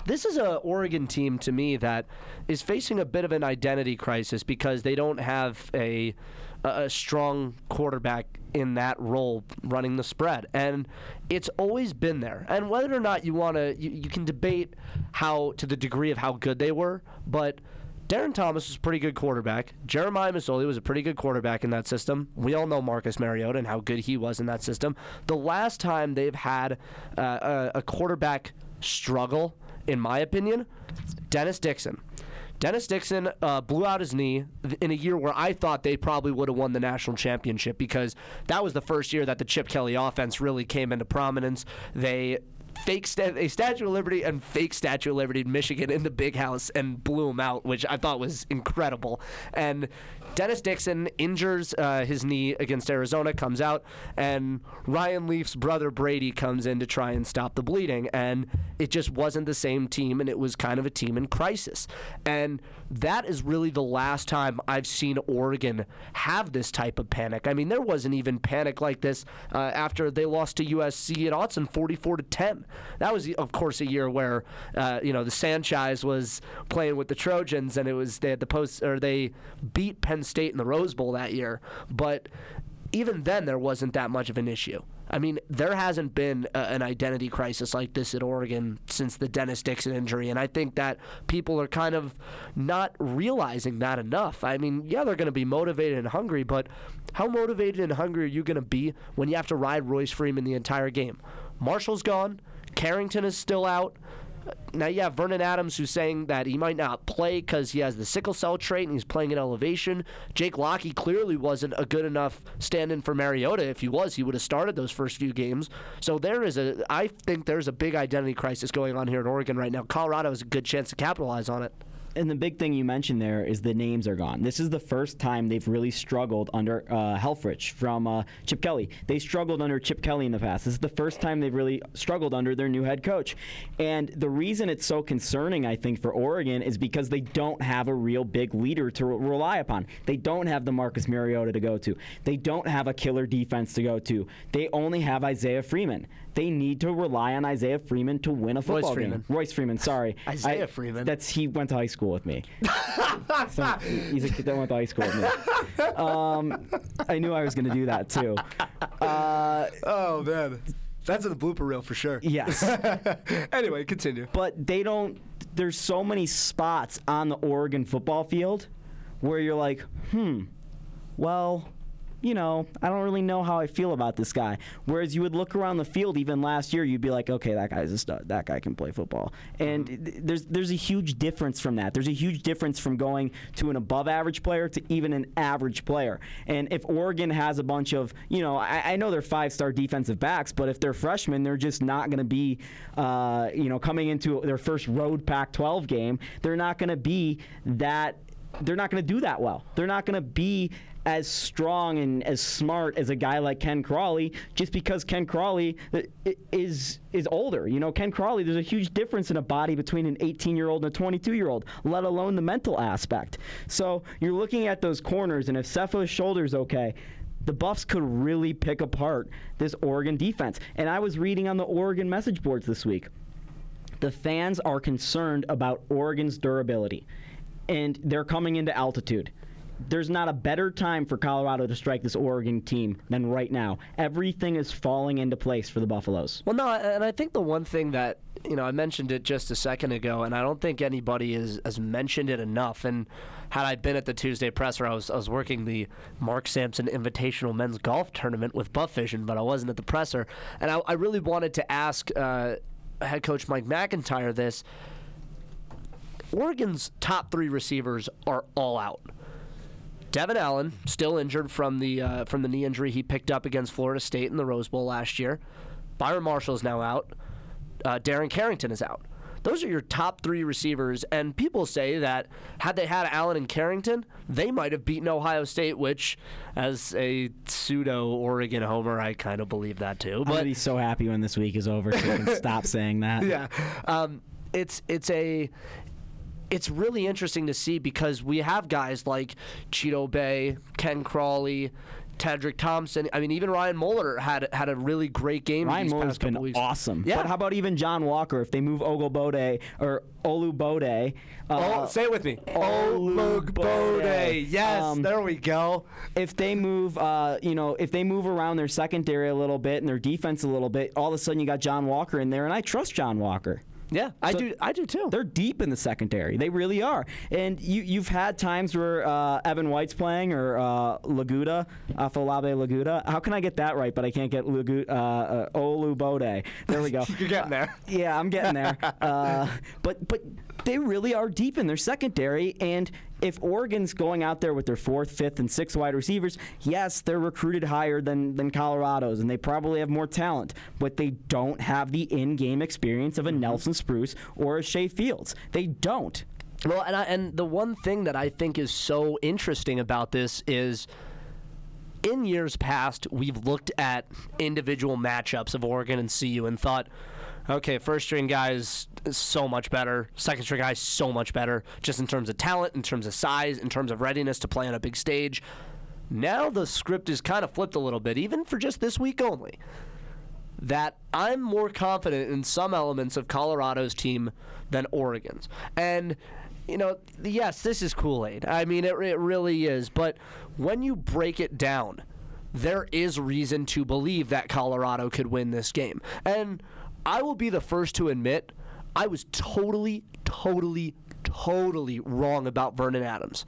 This is a Oregon team to me that is facing a bit of an identity crisis because they don't have a a strong quarterback in that role running the spread and it's always been there and whether or not you want to you, you can debate how to the degree of how good they were but Darron Thomas was a pretty good quarterback. Jeremiah Masoli was a pretty good quarterback in that system. We all know Marcus Mariota and how good he was in that system. The last time they've had uh, a, a quarterback struggle, in my opinion, Dennis Dixon. Dennis Dixon uh, blew out his knee in a year where I thought they probably would have won the national championship because that was the first year that the Chip Kelly offense really came into prominence. They fake a Statue of Liberty and fake Statue of Liberty in Michigan in the big house and blew him out, which I thought was incredible. And Dennis Dixon injures uh, his knee against Arizona, comes out, and Ryan Leaf's brother Brady comes in to try and stop the bleeding. And it just wasn't the same team, and it was kind of a team in crisis. And that is really the last time I've seen Oregon have this type of panic. I mean, there wasn't even panic like this uh, after they lost to USC at Autzen 44 to 10. That was, of course, a year where uh, you know the Sanchez was playing with the Trojans, and it was they had the post or they beat Penn State in the Rose Bowl that year. But even then, there wasn't that much of an issue. I mean, there hasn't been a, an identity crisis like this at Oregon since the Dennis Dixon injury, and I think that people are kind of not realizing that enough. I mean, yeah, they're going to be motivated and hungry, but how motivated and hungry are you going to be when you have to ride Royce Freeman the entire game? Marshall's gone, Carrington is still out. Now you have Vernon Adams who's saying that he might not play because he has the sickle cell trait and he's playing at elevation. Jake Lockie clearly wasn't a good enough stand-in for Mariota. If he was, he would have started those first few games. So there is a, I think there's a big identity crisis going on here in Oregon right now. Colorado has a good chance to capitalize on it. And the big thing you mentioned there is the names are gone. This is the first time they've really struggled under uh, Helfrich from uh, Chip Kelly. They struggled under Chip Kelly in the past. This is the first time they've really struggled under their new head coach. And the reason it's so concerning, I think, for Oregon is because they don't have a real big leader to re- rely upon. They don't have the Marcus Mariota to go to. They don't have a killer defense to go to. They only have Isaiah Freeman. They need to rely on Isaiah Freeman to win a football Freeman. game. Royce Freeman, sorry. Isaiah I- Freeman. That's he went to high school with me. so, he's a kid that went to high school with me. Um, I knew I was going to do that too. Uh, Oh man, that's in the blooper reel for sure. yes. anyway, continue. but they don't there's so many spots on the Oregon football field where you're like, "Hmm. Well, you know, I don't really know how I feel about this guy." Whereas you would look around the field even last year, you'd be like, "Okay, that guy's a stud. That guy can play football." And th- there's there's a huge difference from that. There's a huge difference from going to an above average player to even an average player. And if Oregon has a bunch of, you know, I, I know they're five star defensive backs, but if they're freshmen, they're just not going to be, uh, you know, coming into their first road Pac 12 game, they're not going to be that. They're not going to do that well. They're not going to be as strong and as smart as a guy like Ken Crawley just because Ken Crawley uh, is is older. You know, Ken Crawley, there's a huge difference in a body between an 18-year-old and a 22-year-old, let alone the mental aspect. So, you're looking at those corners and if Sefo's shoulder's okay, the Buffs could really pick apart this Oregon defense. And I was reading on the Oregon message boards this week the fans are concerned about Oregon's durability, and they're coming into altitude. There's not a better time for Colorado to strike this Oregon team than right now. Everything is falling into place for the Buffaloes. Well, no, and I think the one thing that you know I mentioned it just a second ago, and I don't think anybody has, has mentioned it enough. And had I been at the Tuesday presser, I was I was working the Mark Sampson Invitational Men's Golf Tournament with Buff Vision, but I wasn't at the presser, and I, I really wanted to ask uh, head coach Mike MacIntyre this. Oregon's top three receivers are all out. Devon Allen still injured from the uh, from the knee injury he picked up against Florida State in the Rose Bowl last year. Byron Marshall is now out. Uh, Darren Carrington is out. Those are your top three receivers, and people say that had they had Allen and Carrington, they might have beaten Ohio State. Which, as a pseudo Oregon homer, I kind of believe that too. But be so happy when this week is over so can stop saying that. yeah. Um, it's it's a it's really interesting to see because we have guys like Chidobe, Ken Crawley, Tedric Thompson. I mean, even Ryan Moeller had had a really great game. Ryan past been weeks. awesome. Yeah. But how about even John Walker? If they move Ogle Bode or Olu Bode, uh, Oh, say it with me. Olugbode. Bode. Yes, Um, there we go. if they move, uh, you know, if they move around their secondary a little bit and their defense a little bit, all of a sudden you got John Walker in there, and I trust John Walker. Yeah, I do. I do too. They're deep in the secondary. They really are. And you, you've had times where uh, Evan White's playing or uh, Laguda, Afolabi Laguda. How can I get that right, but I can't get Lagu- uh, uh, Olu Bode? There we go. You're getting there. Yeah, I'm getting there. uh, but but they really are deep in their secondary, and if Oregon's going out there with their fourth, fifth, and sixth wide receivers, yes, they're recruited higher than than Colorado's, and they probably have more talent, but they don't have the in-game experience of a mm-hmm. Nelson Spruce or a Shay Fields. They don't. Well, and I, and the one thing that I think is so interesting about this is in years past, we've looked at individual matchups of Oregon and CU and thought, okay, first string guy is so much better, second string guy so much better, just in terms of talent, in terms of size, in terms of readiness to play on a big stage. Now the script is kind of flipped a little bit, even for just this week only that I'm more confident in some elements of Colorado's team than Oregon's. And, you know, yes, this is Kool Aid. I mean, it, it really is. But when you break it down, there is reason to believe that Colorado could win this game. And I will be the first to admit I was totally, totally, totally wrong about Vernon Adams.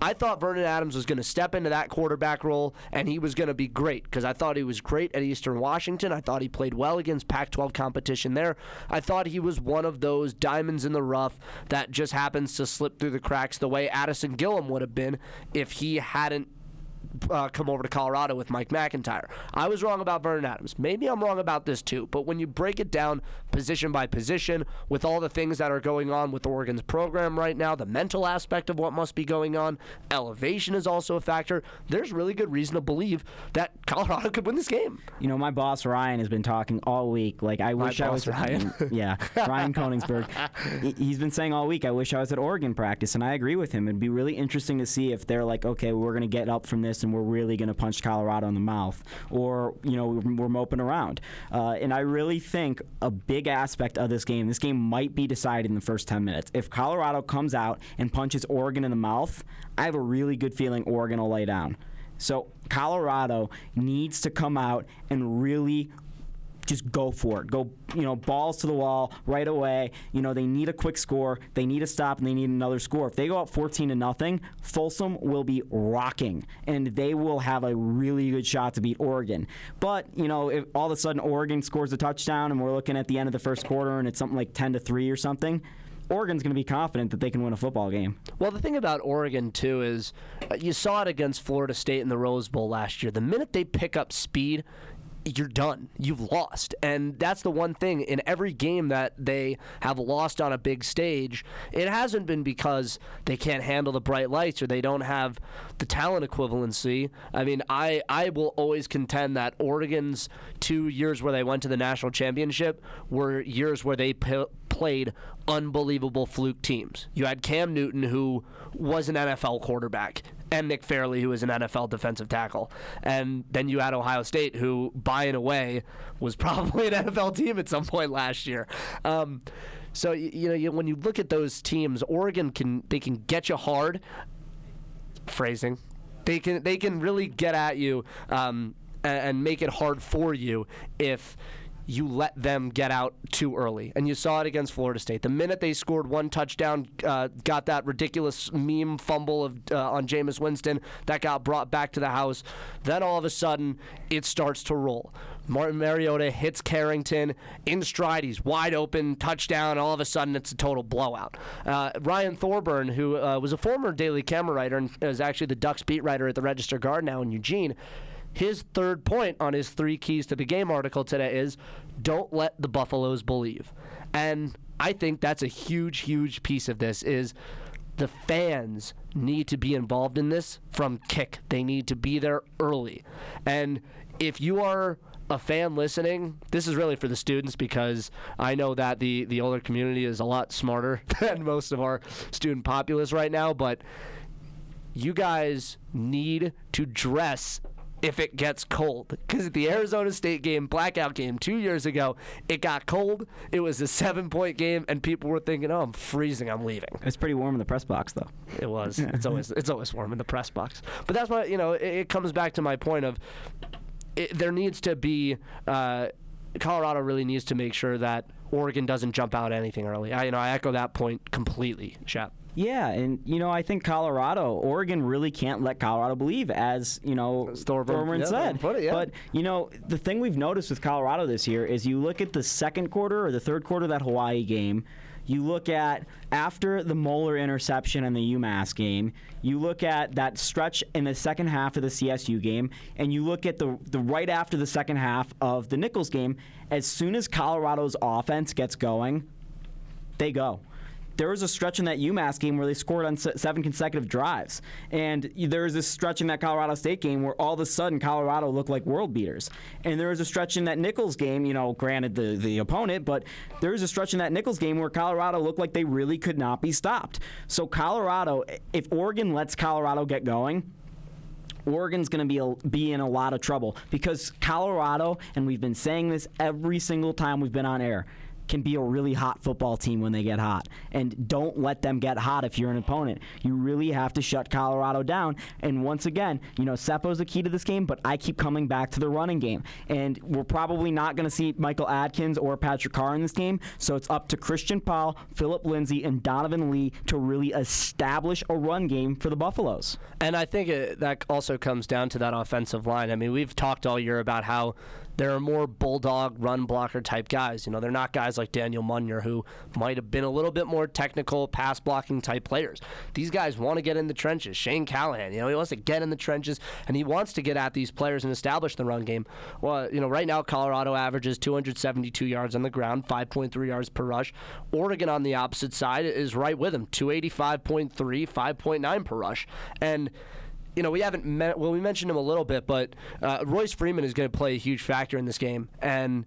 I thought Vernon Adams was going to step into that quarterback role and he was going to be great because I thought he was great at Eastern Washington. I thought he played well against Pac 12 competition there. I thought he was one of those diamonds in the rough that just happens to slip through the cracks the way Addison Gillam would have been if he hadn't uh, come over to Colorado with Mike MacIntyre. I was wrong about Vernon Adams. Maybe I'm wrong about this too. But when you break it down position by position, with all the things that are going on with Oregon's program right now, the mental aspect of what must be going on, elevation is also a factor. There's really good reason to believe that Colorado could win this game. You know, my boss Ryan has been talking all week. Like I wish I was Ryan. yeah, Ryan Koningsberg. He's been saying all week, I wish I was at Oregon practice, and I agree with him. It'd be really interesting to see if they're like, okay, we're going to get up from this and we're really going to punch Colorado in the mouth, or you know we're, we're moping around. Uh, and I really think a big aspect of this game, this game might be decided in the first 10 minutes. If Colorado comes out and punches Oregon in the mouth, I have a really good feeling Oregon will lay down. So Colorado needs to come out and really just go for it. Go, you know, balls to the wall right away. You know, they need a quick score. They need a stop and they need another score. If they go up 14 to nothing, Folsom will be rocking and they will have a really good shot to beat Oregon. But, you know, if all of a sudden Oregon scores a touchdown and we're looking at the end of the first quarter and it's something like 10 to 3 or something, Oregon's going to be confident that they can win a football game. Well, the thing about Oregon, too, is uh, you saw it against Florida State in the Rose Bowl last year. The minute they pick up speed, you're done. You've lost. And that's the one thing in every game that they have lost on a big stage, it hasn't been because they can't handle the bright lights or they don't have the talent equivalency. I mean, I, I will always contend that Oregon's two years where they went to the national championship were years where they p- played unbelievable fluke teams. You had Cam Newton, who was an NFL quarterback and Nick Fairley, who is an NFL defensive tackle. And then you had Ohio State, who, by and away, was probably an NFL team at some point last year. Um, so you, know, when you look at those teams, Oregon can they can get you hard. Phrasing, they can they can really get at you um, and make it hard for you if you let them get out too early. And you saw it against Florida State. The minute they scored one touchdown, uh, got that ridiculous meme fumble of uh, on Jameis Winston that got brought back to the house, then all of a sudden it starts to roll. Martin Mariota hits Carrington in stride. He's wide open, touchdown. All of a sudden, it's a total blowout. Uh, Ryan Thorburn, who uh, was a former Daily Camera writer and is actually the Ducks beat writer at the Register Guard now in Eugene, his third point on his three keys to the game article today is don't let the Buffaloes believe. And I think that's a huge, huge piece of this is the fans need to be involved in this from kick. They need to be there early. And if you are a fan listening, this is really for the students because I know that the, the older community is a lot smarter than most of our student populace right now, but you guys need to dress if it gets cold. Because at the Arizona State game, blackout game two years ago, it got cold. It was a seven point game, and people were thinking, "Oh, I'm freezing. I'm leaving." It's pretty warm in the press box, though. It was. it's always it's always warm in the press box. But that's why you know it, it comes back to my point of it, there needs to be. Uh, Colorado really needs to make sure that Oregon doesn't jump out anything early. I, you know, I echo that point completely, Shep. Yeah, and you know, I think Colorado, Oregon really can't let Colorado believe, as you know, Thorburn yeah, said. It, yeah. But you know, the thing we've noticed with Colorado this year is you look at the second quarter or the third quarter of that Hawaii game. You look at after the Moeller interception and the UMass game, you look at that stretch in the second half of the CSU game, and you look at the, the right after the second half of the Nicholls game. As soon as Colorado's offense gets going, they go there was a stretch in that UMass game where they scored on seven consecutive drives. And there was this stretch in that Colorado State game where all of a sudden Colorado looked like world beaters. And there was a stretch in that Nicholls game, you know, granted the, the opponent, but there was a stretch in that Nicholls game where Colorado looked like they really could not be stopped. So Colorado, if Oregon lets Colorado get going, Oregon's going to be a, be in a lot of trouble because Colorado, and we've been saying this every single time we've been on air, can be a really hot football team when they get hot. And don't let them get hot if you're an opponent. You really have to shut Colorado down. And once again, you know, Sefo's the key to this game, but I keep coming back to the running game. And we're probably not going to see Michael Adkins or Patrick Carr in this game. So it's up to Christian Powell, Phillip Lindsay, and Donovan Lee to really establish a run game for the Buffaloes. And I think it, that also comes down to that offensive line. I mean, we've talked all year about how there are more bulldog run blocker type guys. You know, they're not guys like Daniel Munyer who might have been a little bit more technical pass blocking type players. These guys want to get in the trenches. Shane Callahan, you know, he wants to get in the trenches and he wants to get at these players and establish the run game. Well, you know, right now Colorado averages 272 yards on the ground, 5.3 yards per rush. Oregon on the opposite side is right with them, 285.3, 5.9 per rush. And you know, we haven't met, well, we mentioned him a little bit, but uh, Royce Freeman is going to play a huge factor in this game. And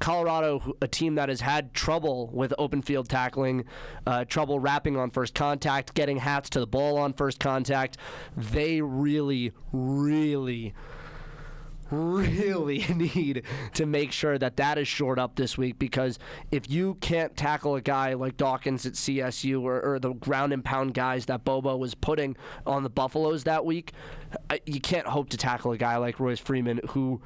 Colorado, a team that has had trouble with open field tackling, uh, trouble wrapping on first contact, getting hats to the ball on first contact, they really, really really need to make sure that that is shored up this week because if you can't tackle a guy like Dawkins at CSU or, or the ground and pound guys that Bobo was putting on the Buffaloes that week, you can't hope to tackle a guy like Royce Freeman who.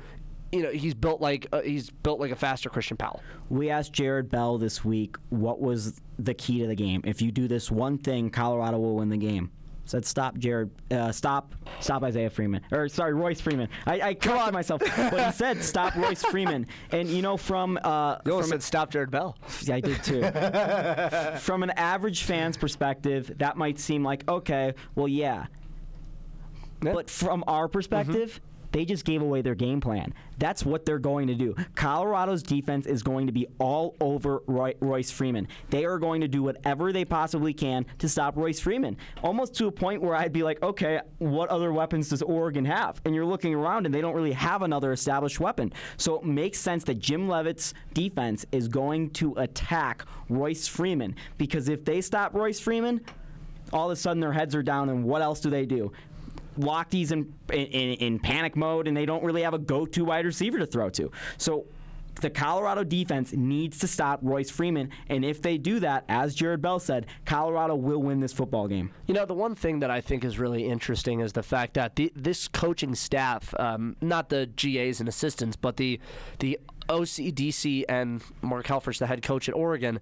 You know he's built like uh, he's built like a faster Christian Powell. We asked Jered Bell this week what was the key to the game. If you do this one thing, Colorado will win the game said stop Jered, uh, stop, stop Isaiah Freeman, or sorry Royce Freeman. I, I corrected myself, but he said stop Royce Freeman. And you know from uh, you from said stop Jered Bell. Yeah, I did too. from an average fan's perspective, that might seem like okay, well yeah. yeah. But from our perspective. Mm-hmm they just gave away their game plan. That's what they're going to do. Colorado's defense is going to be all over Roy- Royce Freeman. They are going to do whatever they possibly can to stop Royce Freeman, almost to a point where I'd be like, okay, what other weapons does Oregon have? And you're looking around and they don't really have another established weapon. So it makes sense that Jim Leavitt's defense is going to attack Royce Freeman because if they stop Royce Freeman, all of a sudden their heads are down, and what else do they do? Lockie's in, in, in panic mode and they don't really have a go-to wide receiver to throw to. So the Colorado defense needs to stop Royce Freeman, and if they do that, as Jered Bell said, Colorado will win this football game. You know, the one thing that I think is really interesting is the fact that the, this coaching staff, um, not the GAs and assistants, but the the OCDC and Mark Helfrich, the head coach at Oregon,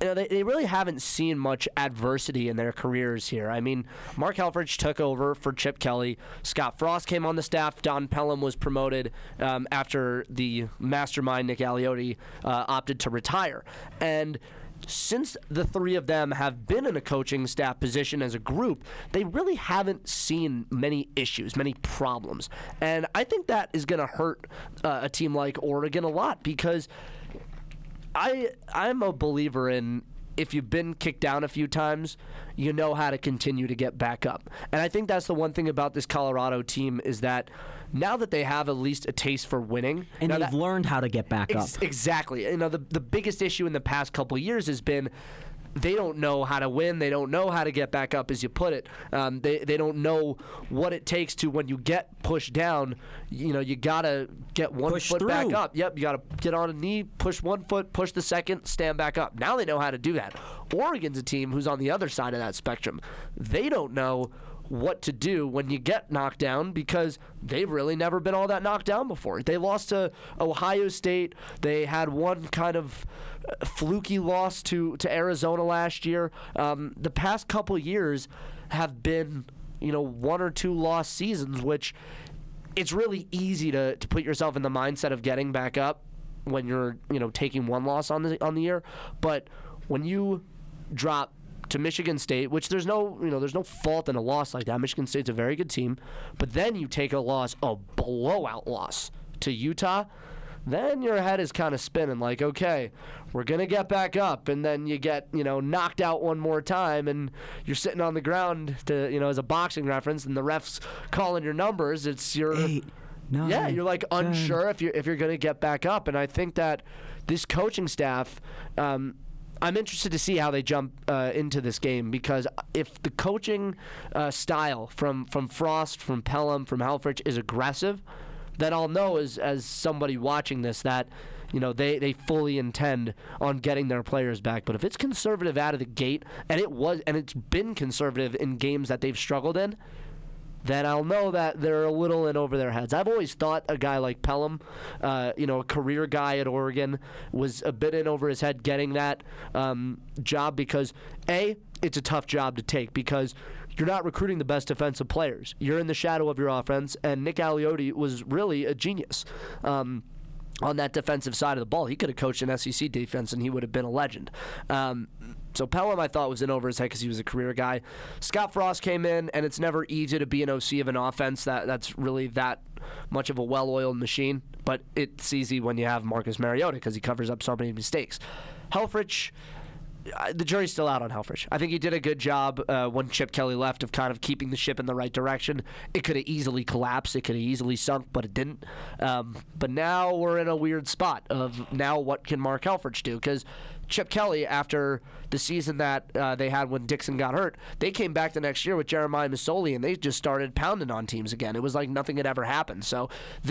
you know, they, they really haven't seen much adversity in their careers here. I mean, Mark Helfrich took over for Chip Kelly. Scott Frost came on the staff. Don Pellum was promoted um, after the mastermind Nick Aliotti uh, opted to retire. And since the three of them have been in a coaching staff position as a group, they really haven't seen many issues, many problems. And I think that is going to hurt uh, a team like Oregon a lot because – I I'm a believer in if you've been kicked down a few times, you know how to continue to get back up. And I think that's the one thing about this Colorado team is that now that they have at least a taste for winning, and they've that, learned how to get back ex- up. Exactly. You know, the the biggest issue in the past couple years has been they don't know how to win. They don't know how to get back up, as you put it. Um, they they don't know what it takes to when you get pushed down. You know, you gotta get one push foot through. back up. Yep, you gotta get on a knee, push one foot, push the second, stand back up. Now they know how to do that. Oregon's a team who's on the other side of that spectrum. They don't know what to do when you get knocked down because they've really never been all that knocked down before. They lost to Ohio State. They had one kind of uh, fluky loss to, to Arizona last year. Um, the past couple years have been, you know, one or two lost seasons, which it's really easy to, to put yourself in the mindset of getting back up when you're, you know, taking one loss on the on the year. But when you drop to Michigan State, which there's no you know there's no fault in a loss like that. Michigan State's a very good team, but then you take a loss, a blowout loss to Utah. Then your head is kind of spinning like, okay, we're gonna get back up, and then you get you know knocked out one more time, and you're sitting on the ground to you know as a boxing reference, and the refs calling your numbers. It's your Eight, nine, yeah, you're like ten. unsure if you're if you're gonna get back up, and I think that this coaching staff. Um, I'm interested to see how they jump uh, into this game because if the coaching uh, style from, from Frost, from Pellum, from Helfrich is aggressive, then I'll know as as somebody watching this that you know they, they fully intend on getting their players back. But if it's conservative out of the gate, and it was and it's been conservative in games that they've struggled in, then I'll know that they're a little in over their heads. I've always thought a guy like Pellum, uh, you know, a career guy at Oregon, was a bit in over his head getting that um, job because, A, it's a tough job to take because you're not recruiting the best defensive players. You're in the shadow of your offense, and Nick Aliotti was really a genius. Um, on that defensive side of the ball. He could have coached an SEC defense and he would have been a legend. Um, so Pellum, I thought, was in over his head because he was a career guy. Scott Frost came in, and it's never easy to be an OC of an offense that that's really that much of a well-oiled machine. But it's easy when you have Marcus Mariota because he covers up so many mistakes. Helfrich uh, the jury's still out on Helfrich. I think he did a good job uh, when Chip Kelly left of kind of keeping the ship in the right direction. It could have easily collapsed. It could have easily sunk, but it didn't. Um, but now we're in a weird spot of now what can Mark Helfrich do? Because Chip Kelly, after the season that uh, they had when Dixon got hurt, they came back the next year with Jeremiah Masoli and they just started pounding on teams again. It was like nothing had ever happened. So